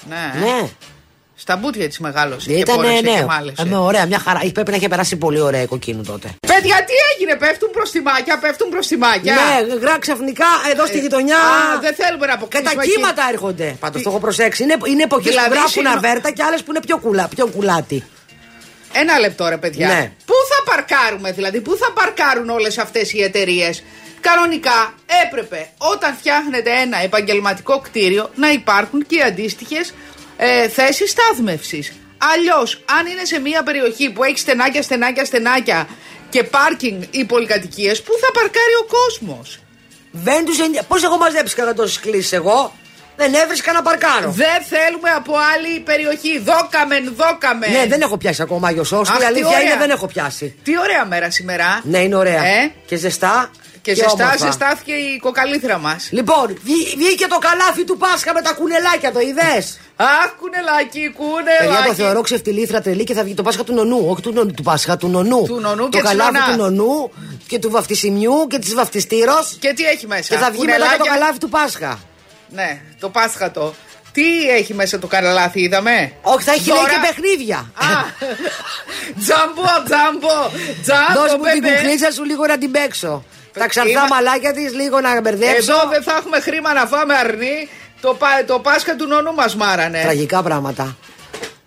ναι. Ναι. Στα μπούτια της μεγάλωσες. Ήταν, και πόρεσε ναι. και μάλεσε. Ε, με ωραία, μια χαρά. Πρέπει να είχε περάσει πολύ ωραία η κοκκίνου τότε. Παιδιά, τι έγινε, πέφτουν προς τη μάκια, πέφτουν προς τη μάκια. Ναι, γρά ξαφνικά εδώ στη Ε, γειτονιά. α, δεν θέλουμε να Και αποκτήσουμε. τα εκεί. κύματα έρχονται. Πάντως το έχω προσέξει. Είναι, είναι εποχές Δηλαδή, που γράφουν συγγνω- αβέρτα και άλλες που είναι πιο, κουλά, πιο κουλάτι. Ένα λεπτό, ρε παιδιά. Ναι. Πού θα παρκάρουμε, δηλαδή, πού θα παρκάρουν όλες αυτές οι εταιρείες; Κανονικά έπρεπε όταν φτιάχνετε ένα επαγγελματικό κτίριο να υπάρχουν και αντίστοιχες ε, θέσεις στάθμευσης. Αλλιώς, αν είναι σε μια περιοχή που έχει στενάκια, στενάκια, στενάκια και πάρκινγκ ή πολυκατοικίες, πού θα παρκάρει ο κόσμος; Δεν τους εννιά... Πώς έχω μαζέψει κατά τόσες κλήσεις εγώ; Δεν έβρισκα να παρκάρω. Δεν θέλουμε από άλλη περιοχή. Δόκαμεν, δόκαμεν. Ναι, δεν έχω πιάσει ακόμα Άγιο Σώσου. Αχ, Η τι αλήθεια ωραία. είναι δεν έχω πιάσει. Τι ωραία μέρα σήμερα. Ναι, είναι ωραία. Ε, Και ζεστά. Και ζεστά, όμορφα. ζεστάθηκε η κοκαλήθρα μας. Λοιπόν, βγή- βγήκε το καλάθι του Πάσχα με τα κουνελάκια, το είδες; Αχ, κουνελάκι, κουνελάκι. Παιδιά, το θεωρώ ξεφτιλήθρα τρελή και θα βγει το Πάσχα του νονού. Όχι του, νονού, του Πάσχα, του νονού. Του νονού το και της καλάθι νονάς. του νονού και του βαφτισιμιού και της βαφτιστήρος. Και τι έχει μέσα; Και θα βγει μετά το κουνελάκια. καλάθι του Πάσχα. Ναι, το πάσχατο. Τι έχει μέσα το καραλάθι, είδαμε; Όχι, θα έχει λέει Δώρα. και παιχνίδια. Α, τζαμπό, τζαμπό, τζαμπό, Δώσ' μου την μπεμπέ. κουκλίτσα σου λίγο να την παίξω. Τα ξαφνά Είμα- μαλάκια της λίγο να μπερδέψω. Εδώ δεν θα έχουμε χρήμα να φάμε αρνί. Το, πα- το Πάσχα του νονού μας μάρανε. Τραγικά πράγματα.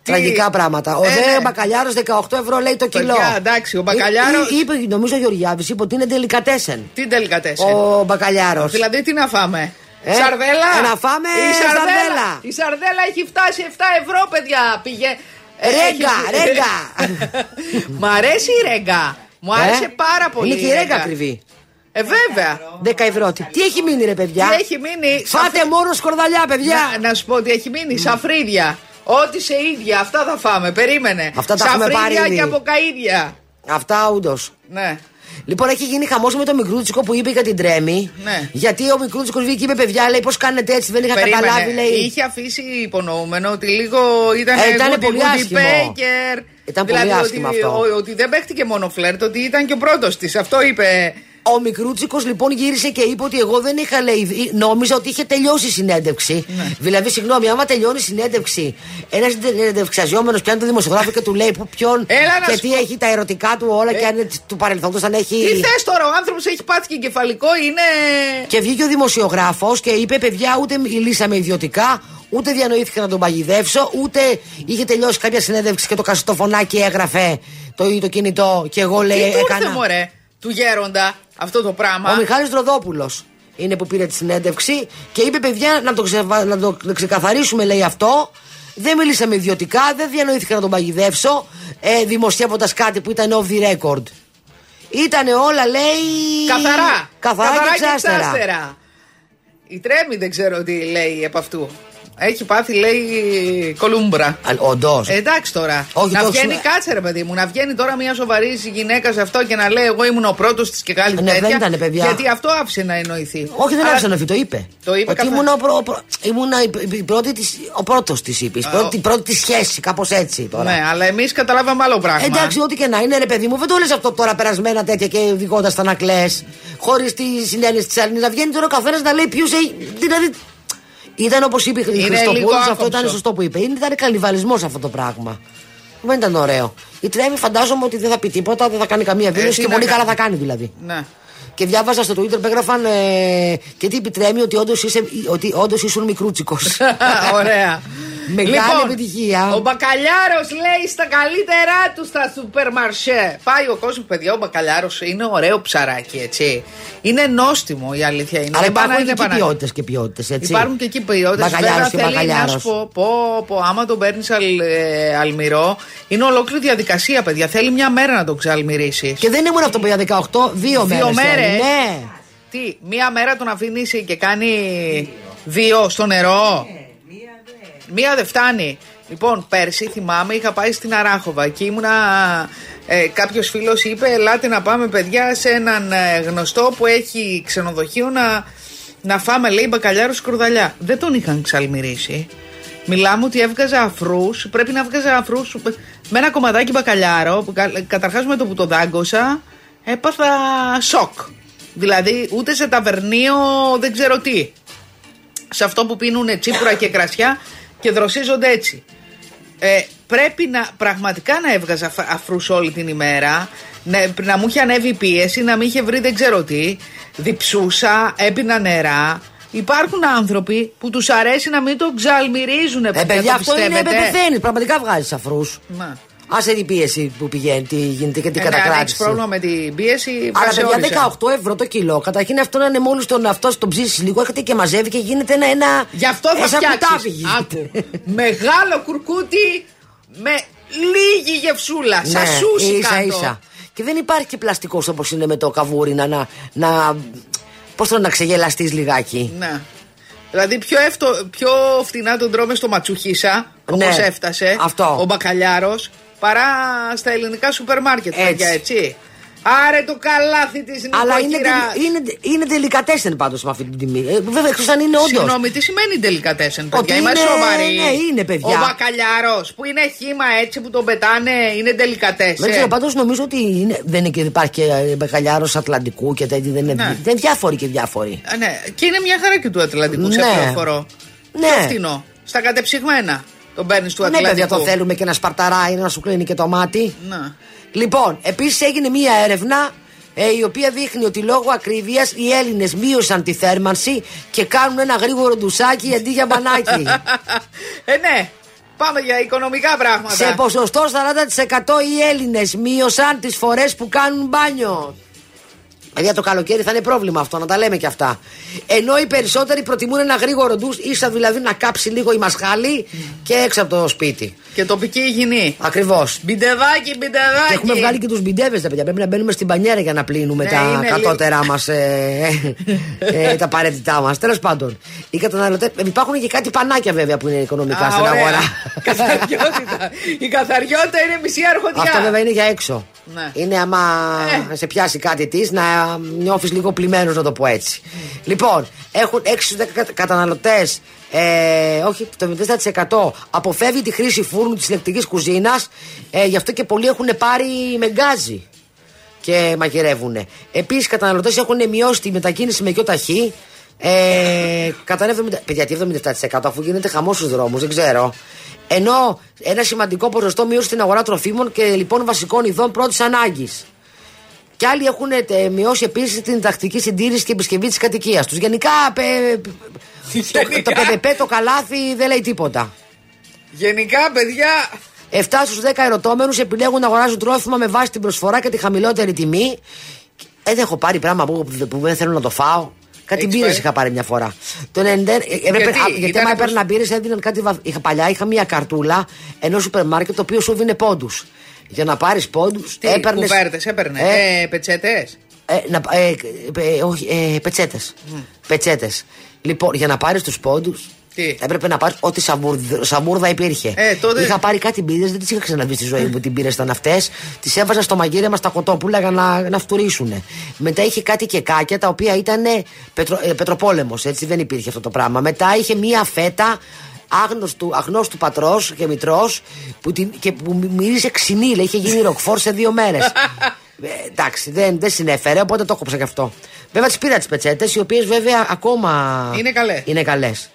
Τι; Τραγικά πράγματα. Ο Ε, δε ναι. μπακαλιάρος 18 ευρώ λέει το κιλό. Παιδιά, εντάξει, ο μπακαλιάρος- Ε, είπε, νομίζω ο Γεωργιάδης είπε ότι είναι τελικατέσεν. Τι τελικατέσαι. Ο μπακαλιάρος. Δηλαδή τι να φάμε; Ε, σαρδέλα; ε, να φάμε η σαρδέλα. Η σαρδέλα έχει φτάσει 7 ευρώ, παιδιά. Πήγε. ε, Ρέγκα, έχει- (laughs) ρέγκα. Μ' αρέσει η ρέγκα. Μου άρεσε πάρα πολύ. Είναι και η ρέγκα ακριβή. Ε, βέβαια. 10 ευρώ. Τι, τι έχει μείνει, ρε παιδιά; Τι έχει μείνει. Φάτε σαφ- μόνο σκορδαλιά, παιδιά. Να, να σου πω ότι έχει μείνει. Σαφρίδια. Ό,τι σε ίδια. Αυτά θα φάμε. Περίμενε. Αυτά τα έχουμε Σαφρίδια πάρει ήδη. και αποκαίδια. Αυτά ούτω. Ναι. Λοιπόν, έχει γίνει χαμός με τον μικρούτσικο που είπε για την τρέμη. Ναι. Γιατί ο μικρούτσικος βγήκε είπε παιδιά, λέει πώς κάνετε έτσι, δεν είχα Περίμενε. καταλάβει, λέει. Είχε αφήσει υπονοούμενο ότι λίγο ήταν. Ε, ήτανε goody πολύ goody άσχημο. Baker. Ήταν πολύ δηλαδή άσχημο ότι, αυτό. ο- ότι δεν παίχτηκε μόνο φλερτ, ότι ήταν και ο πρώτος της. Αυτό είπε. Ο μικρούτσικος λοιπόν γύρισε και είπε ότι εγώ δεν είχα λέει. Νόμιζα ότι είχε τελειώσει η συνέντευξη. Ναι. Δηλαδή, συγγνώμη, άμα τελειώνει η συνέντευξη, ένας συνέντευξιαζόμενο πιάνει τον δημοσιογράφο και του λέει που ποιον Έλα να και σου τι πω. έχει τα ερωτικά του όλα και αν είναι του παρελθόντος, αν έχει. Τι θες τώρα, ο άνθρωπος έχει πάθει και εγκεφαλικό, είναι. Και βγήκε ο δημοσιογράφος και είπε: Παιδιά, ούτε μιλήσαμε ιδιωτικά, ούτε διανοήθηκα να τον παγιδεύσω, ούτε είχε τελειώσει κάποια συνέντευξη και το κασετοφωνάκι έγραφε το, το κινητό. Και εγώ λέει: Τι του ήρθε, έκανα. μωρέ, του γέροντα αυτό το πράγμα. Ο Μιχάλης Δροδόπουλος είναι που πήρε τη συνέντευξη και είπε: Παιδιά, να το, ξεβα- να το ξεκαθαρίσουμε, λέει αυτό. Δεν μιλήσαμε ιδιωτικά, δεν διανοήθηκα να τον παγιδεύσω, ε, δημοσιεύοντας κάτι που ήταν off the record. Ήτανε όλα, λέει. Καθαρά. Καθαρά, και ξάστερα. Η Τρέμι δεν ξέρω τι λέει από αυτού. Έχει πάθει, λέει, κολούμπρα. Όντως. Ε, εντάξει τώρα. Όχι, να το βγαίνει, σου- κάτσε ρε παιδί μου, να βγαίνει τώρα μια σοβαρή γυναίκα σε αυτό και να λέει Εγώ ήμουν ο πρώτος της και κάτι Ναι, δεν τέτοια. ήτανε, παιδιά. Γιατί αυτό άφησε να εννοηθεί. Όχι, δεν Αλλά- άφησε να φύγει, το είπε. Το είπε Ότι καθα- ήμουν ο, προ, ο προ- ήμουνα η, η πρώτη της, ο πρώτος της είπες. Η πρώτη, η πρώτη της σχέση, κάπως έτσι τώρα. Ναι, αλλά εμείς καταλάβαμε άλλο πράγμα. Εντάξει, ό,τι και να είναι, ρε παιδί μου, δεν το λες αυτό τώρα περασμένα τέτοια και οδηγώντα τα να κλε. Χωρίς τη συνένεση της άλλη. Να βγαίνει τώρα ο καθένας να λέει ποιους έχει. Δηλαδή. Ήταν όπως είπε η Είναι Χριστοπούλου, λίγο αυτό άκομψο. ήταν σωστό που είπε. Είναι- Ήταν καλυβαλισμός αυτό το πράγμα. Δεν ήταν ωραίο. Η Τρέμι φαντάζομαι ότι δεν θα πει τίποτα, δεν θα κάνει καμία δήλωση Ε, τι και να πολύ κάνει. καλά θα κάνει δηλαδή. Ναι. Και διάβαζα στο Twitter που έγραφαν ε, και τι επιτρέμει ότι όντως ότι όντως ήσουν μικρούτσικος. (laughs) Ωραία. Μεγάλη επιτυχία. Ο Μπακαλιάρος λέει στα καλύτερά του στα σούπερ μαρσέ. Πάει ο κόσμος, παιδιά, ο Μπακαλιάρος είναι ωραίο ψαράκι, έτσι. Είναι νόστιμο η αλήθεια είναι. Αλλά Δεν πάει να υπάρχουν είναι και εκεί πανά- ποιότητες και ποιότητες, έτσι. Υπάρχουν και εκεί ποιότητες. Μπακαλιάρος και θέλει να μπακαλιάρος. σου πω, πω, πω, άμα τον παίρνεις αλ, ε, αλμυρό, είναι ολόκληρη διαδικασία, παιδιά. Θέλει μια μέρα να τον ξαλμυρίσεις. Και δεν ήμουν αυτό που για 18, δύο μέρες. Δύο μέρες. Ναι. Τι, μία μέρα τον αφήνεις και κάνει δύο στο νερό; Μία δεν φτάνει. Λοιπόν, πέρσι θυμάμαι είχα πάει στην Αράχοβα και ήμουνα. Ε, Κάποιος φίλος είπε: Ελάτε να πάμε, παιδιά, σε έναν ε, γνωστό που έχει ξενοδοχείο να, να φάμε, λέει, μπακαλιάρο σκουρδαλιά. Δεν τον είχαν ξαλμυρίσει. Μιλάμε ότι έβγαζα αφρούς. Πρέπει να έβγαζα αφρούς με ένα κομματάκι μπακαλιάρο. που κα- Καταρχάς με το που το δάγκωσα, έπαθα σοκ. Δηλαδή, ούτε σε ταβερνίο δεν ξέρω τι σε αυτό που πίνουν τσίπουρα και κρασιά και δροσίζονται έτσι. Ε, πρέπει να πραγματικά να έβγαζα αφ- αφρούς όλη την ημέρα, να, να μου είχε ανέβει η πίεση, να μην είχε βρει δεν ξέρω τι, διψούσα, έπινα νερά. Υπάρχουν άνθρωποι που τους αρέσει να μην τον ξαλμυρίζουν. Ε, παιδιά, αυτό είναι πιστεύετε; πεθαίνει. Πραγματικά βγάζεις αφρούς. Να. Άσε την πίεση που πηγαίνει, τι γίνεται και την Ε, ναι, αν κατακράτηση. έχεις πρόβλημα με την πίεση, Αλλά βγάζε παιδιά, όρισε. 18 ευρώ το κιλό. Καταρχήν αυτό να είναι μόλι τον αυτό τον ψήσεις λίγο, έρχεται και μαζεύει και γίνεται ένα. ένα Γι' αυτό θα ένα φτιάξεις. κουτάβι γίνεται. Άκου. Μεγάλο κουρκούτι με λίγη γευσούλα. Σαν σούσι ίσα κάτω. ίσα. Και δεν υπάρχει και πλαστικός όπως είναι με το καβούρι να. να, να Πώς το να ξεγελαστείς λιγάκι. Ναι. Δηλαδή πιο, εύτο, πιο φτηνά τον τρώμε στο ματσουχίσα, Ναι. όπως έφτασε Αυτό. ο μπακαλιάρος, παρά στα ελληνικά σούπερ μάρκετ, Έτσι. παιδιά, έτσι. Άρε το καλάθι της Αλλά είναι, νοικοκυράς. τελ- είναι, είναι τελικατέσεν πάντως με αυτή την τιμή. Ε, βέβαια, εκτό αν είναι όντως. Συγγνώμη, τι σημαίνει τελικά τέσσερ, παιδιά; Ότι Είμαστε είναι- σοβαροί. ναι, είναι, παιδιά. Ο μπακαλιάρο που είναι χήμα έτσι που τον πετάνε είναι τελικατέσεν. Δεν ξέρω, πάντως νομίζω ότι είναι, δεν είναι και, υπάρχει και ε, μπακαλιάρο Ατλαντικού και τέτοια. Δεν είναι, Ναι. δεν είναι διάφοροι και διάφοροι. Α, ναι. Και είναι μια χαρά και του Ατλαντικού, σε Ναι. πληροφορώ. Ναι. Πιο φτηνό. Στα κατεψυγμένα τον παίρνεις του Ναι, Ατλαντικού. παιδιά, το θέλουμε και να σπαρταράει, να σου κλείνει και το μάτι. Να. Λοιπόν, επίσης έγινε μία έρευνα ε, η οποία δείχνει ότι λόγω ακρίβειας οι Έλληνες μείωσαν τη θέρμανση και κάνουν ένα γρήγορο ντουσάκι αντί για μπανάκι. (laughs) ε, ναι. Πάμε για οικονομικά πράγματα. Σε ποσοστό 40% οι Έλληνες μείωσαν τις φορές που κάνουν μπάνιο. Παιδιά, το καλοκαίρι θα είναι πρόβλημα αυτό, να τα λέμε και αυτά. Ενώ οι περισσότεροι προτιμούν ένα γρήγορο ντους, ίσα δηλαδή να κάψει λίγο η μασχάλη και έξω από το σπίτι. Και τοπική υγιεινή. Ακριβώς. Μπιντεδάκι, μπιντεδάκι. Και έχουμε βγάλει και τους μπιντέβε, τα παιδιά. Πρέπει να μπαίνουμε στην πανιέρα για να πλύνουμε Ναι, τα είναι κατώτερά μας, ε, ε, τα απαραίτητά μας. Τέλος πάντων, οι καταναλωτέ. Υπάρχουν και κάτι πανάκια βέβαια που είναι οικονομικά Α, στην ωραία. αγορά. (laughs) Καθαριότητα. Η καθαριότητα είναι μισή αρχοντιά. Αυτό βέβαια είναι για έξω. Ναι. Είναι άμα Ε. σε πιάσει κάτι της να νιώθεις λίγο πλημμένος, να το πω έτσι. Λοιπόν, έχουν 6 στους 10 καταναλωτές. Ε, όχι, το 74% αποφεύγει τη χρήση φούρνου της ηλεκτρική κουζίνας. Ε, γι' αυτό και πολλοί έχουν πάρει με γκάζι και μαγειρεύουν. Επίσης, οι καταναλωτές έχουν μειώσει τη μετακίνηση με γιοταχή. Ε, κατά 70, παιδιά, τι 77% αφού γίνεται χαμός στους δρόμους, δεν ξέρω. Ενώ ένα σημαντικό ποσοστό μείωση στην αγορά τροφίμων και λοιπόν βασικών ειδών πρώτης ανάγκης. Και άλλοι έχουν ε, μειώσει επίσης την τακτική συντήρηση και επισκευή της κατοικίας τους. Γενικά, πε- το, το Γενικά; ΠΔΠ, το καλάθι δεν λέει τίποτα. Γενικά, παιδιά. 7 στους 10 ερωτώμενους επιλέγουν να αγοράζουν τρόφιμα με βάση την προσφορά και τη χαμηλότερη τιμή. Ε, δεν έχω πάρει πράγμα που, που δεν θέλω να το φάω. Κάτι Έχεις μπύρες πάρει; είχα πάρει μια φορά. Το 90, ε, έπρεπε- Γιατί; α, γιατί Ήταν άμα προς- έπαιρνα μπύρες έδιναν κάτι. βα- Είχα παλιά, είχα μια καρτούλα ενός σούπερ μάρκετ το οποίο σου δίνει πόντους. Για να πάρεις πόντους, Τι, έπαιρνε. κουβέρτες έπαιρνες; Ε, Ε, πετσέτες; ε, να, ε, ε, όχι, ε, πετσέτες. Πετσέτες. Λοιπόν, για να πάρεις τους πόντους, Τι; έπρεπε να πάρεις ό,τι σαμπούρδα, σαμπούρδα υπήρχε. Ε, τότε- Είχα πάρει κάτι μπύρες, δεν τις είχα ξαναδεί στη ζωή μου τι μπύρες ήταν αυτές. Τις έβαζα στο μαγείρεμα στα κοτόπουλα για να, να φτουρίσουν. Μετά είχε κάτι κεκάκια τα οποία ήταν πετρο, ε, πετροπόλεμος, έτσι δεν υπήρχε αυτό το πράγμα. Μετά είχε μία φέτα άγνωστου, αγνώστου πατρός και μητρός που, την, και που μύριζε ξυνήλα, είχε γίνει ροκφόρ σε δύο μέρες (laughs) Ε, εντάξει, δεν, δεν συνέφερε, οπότε το έκοψα και αυτό. Βέβαια τις πήρα τις πετσέτες, οι οποίες βέβαια ακόμα Είναι καλές. Είναι καλές.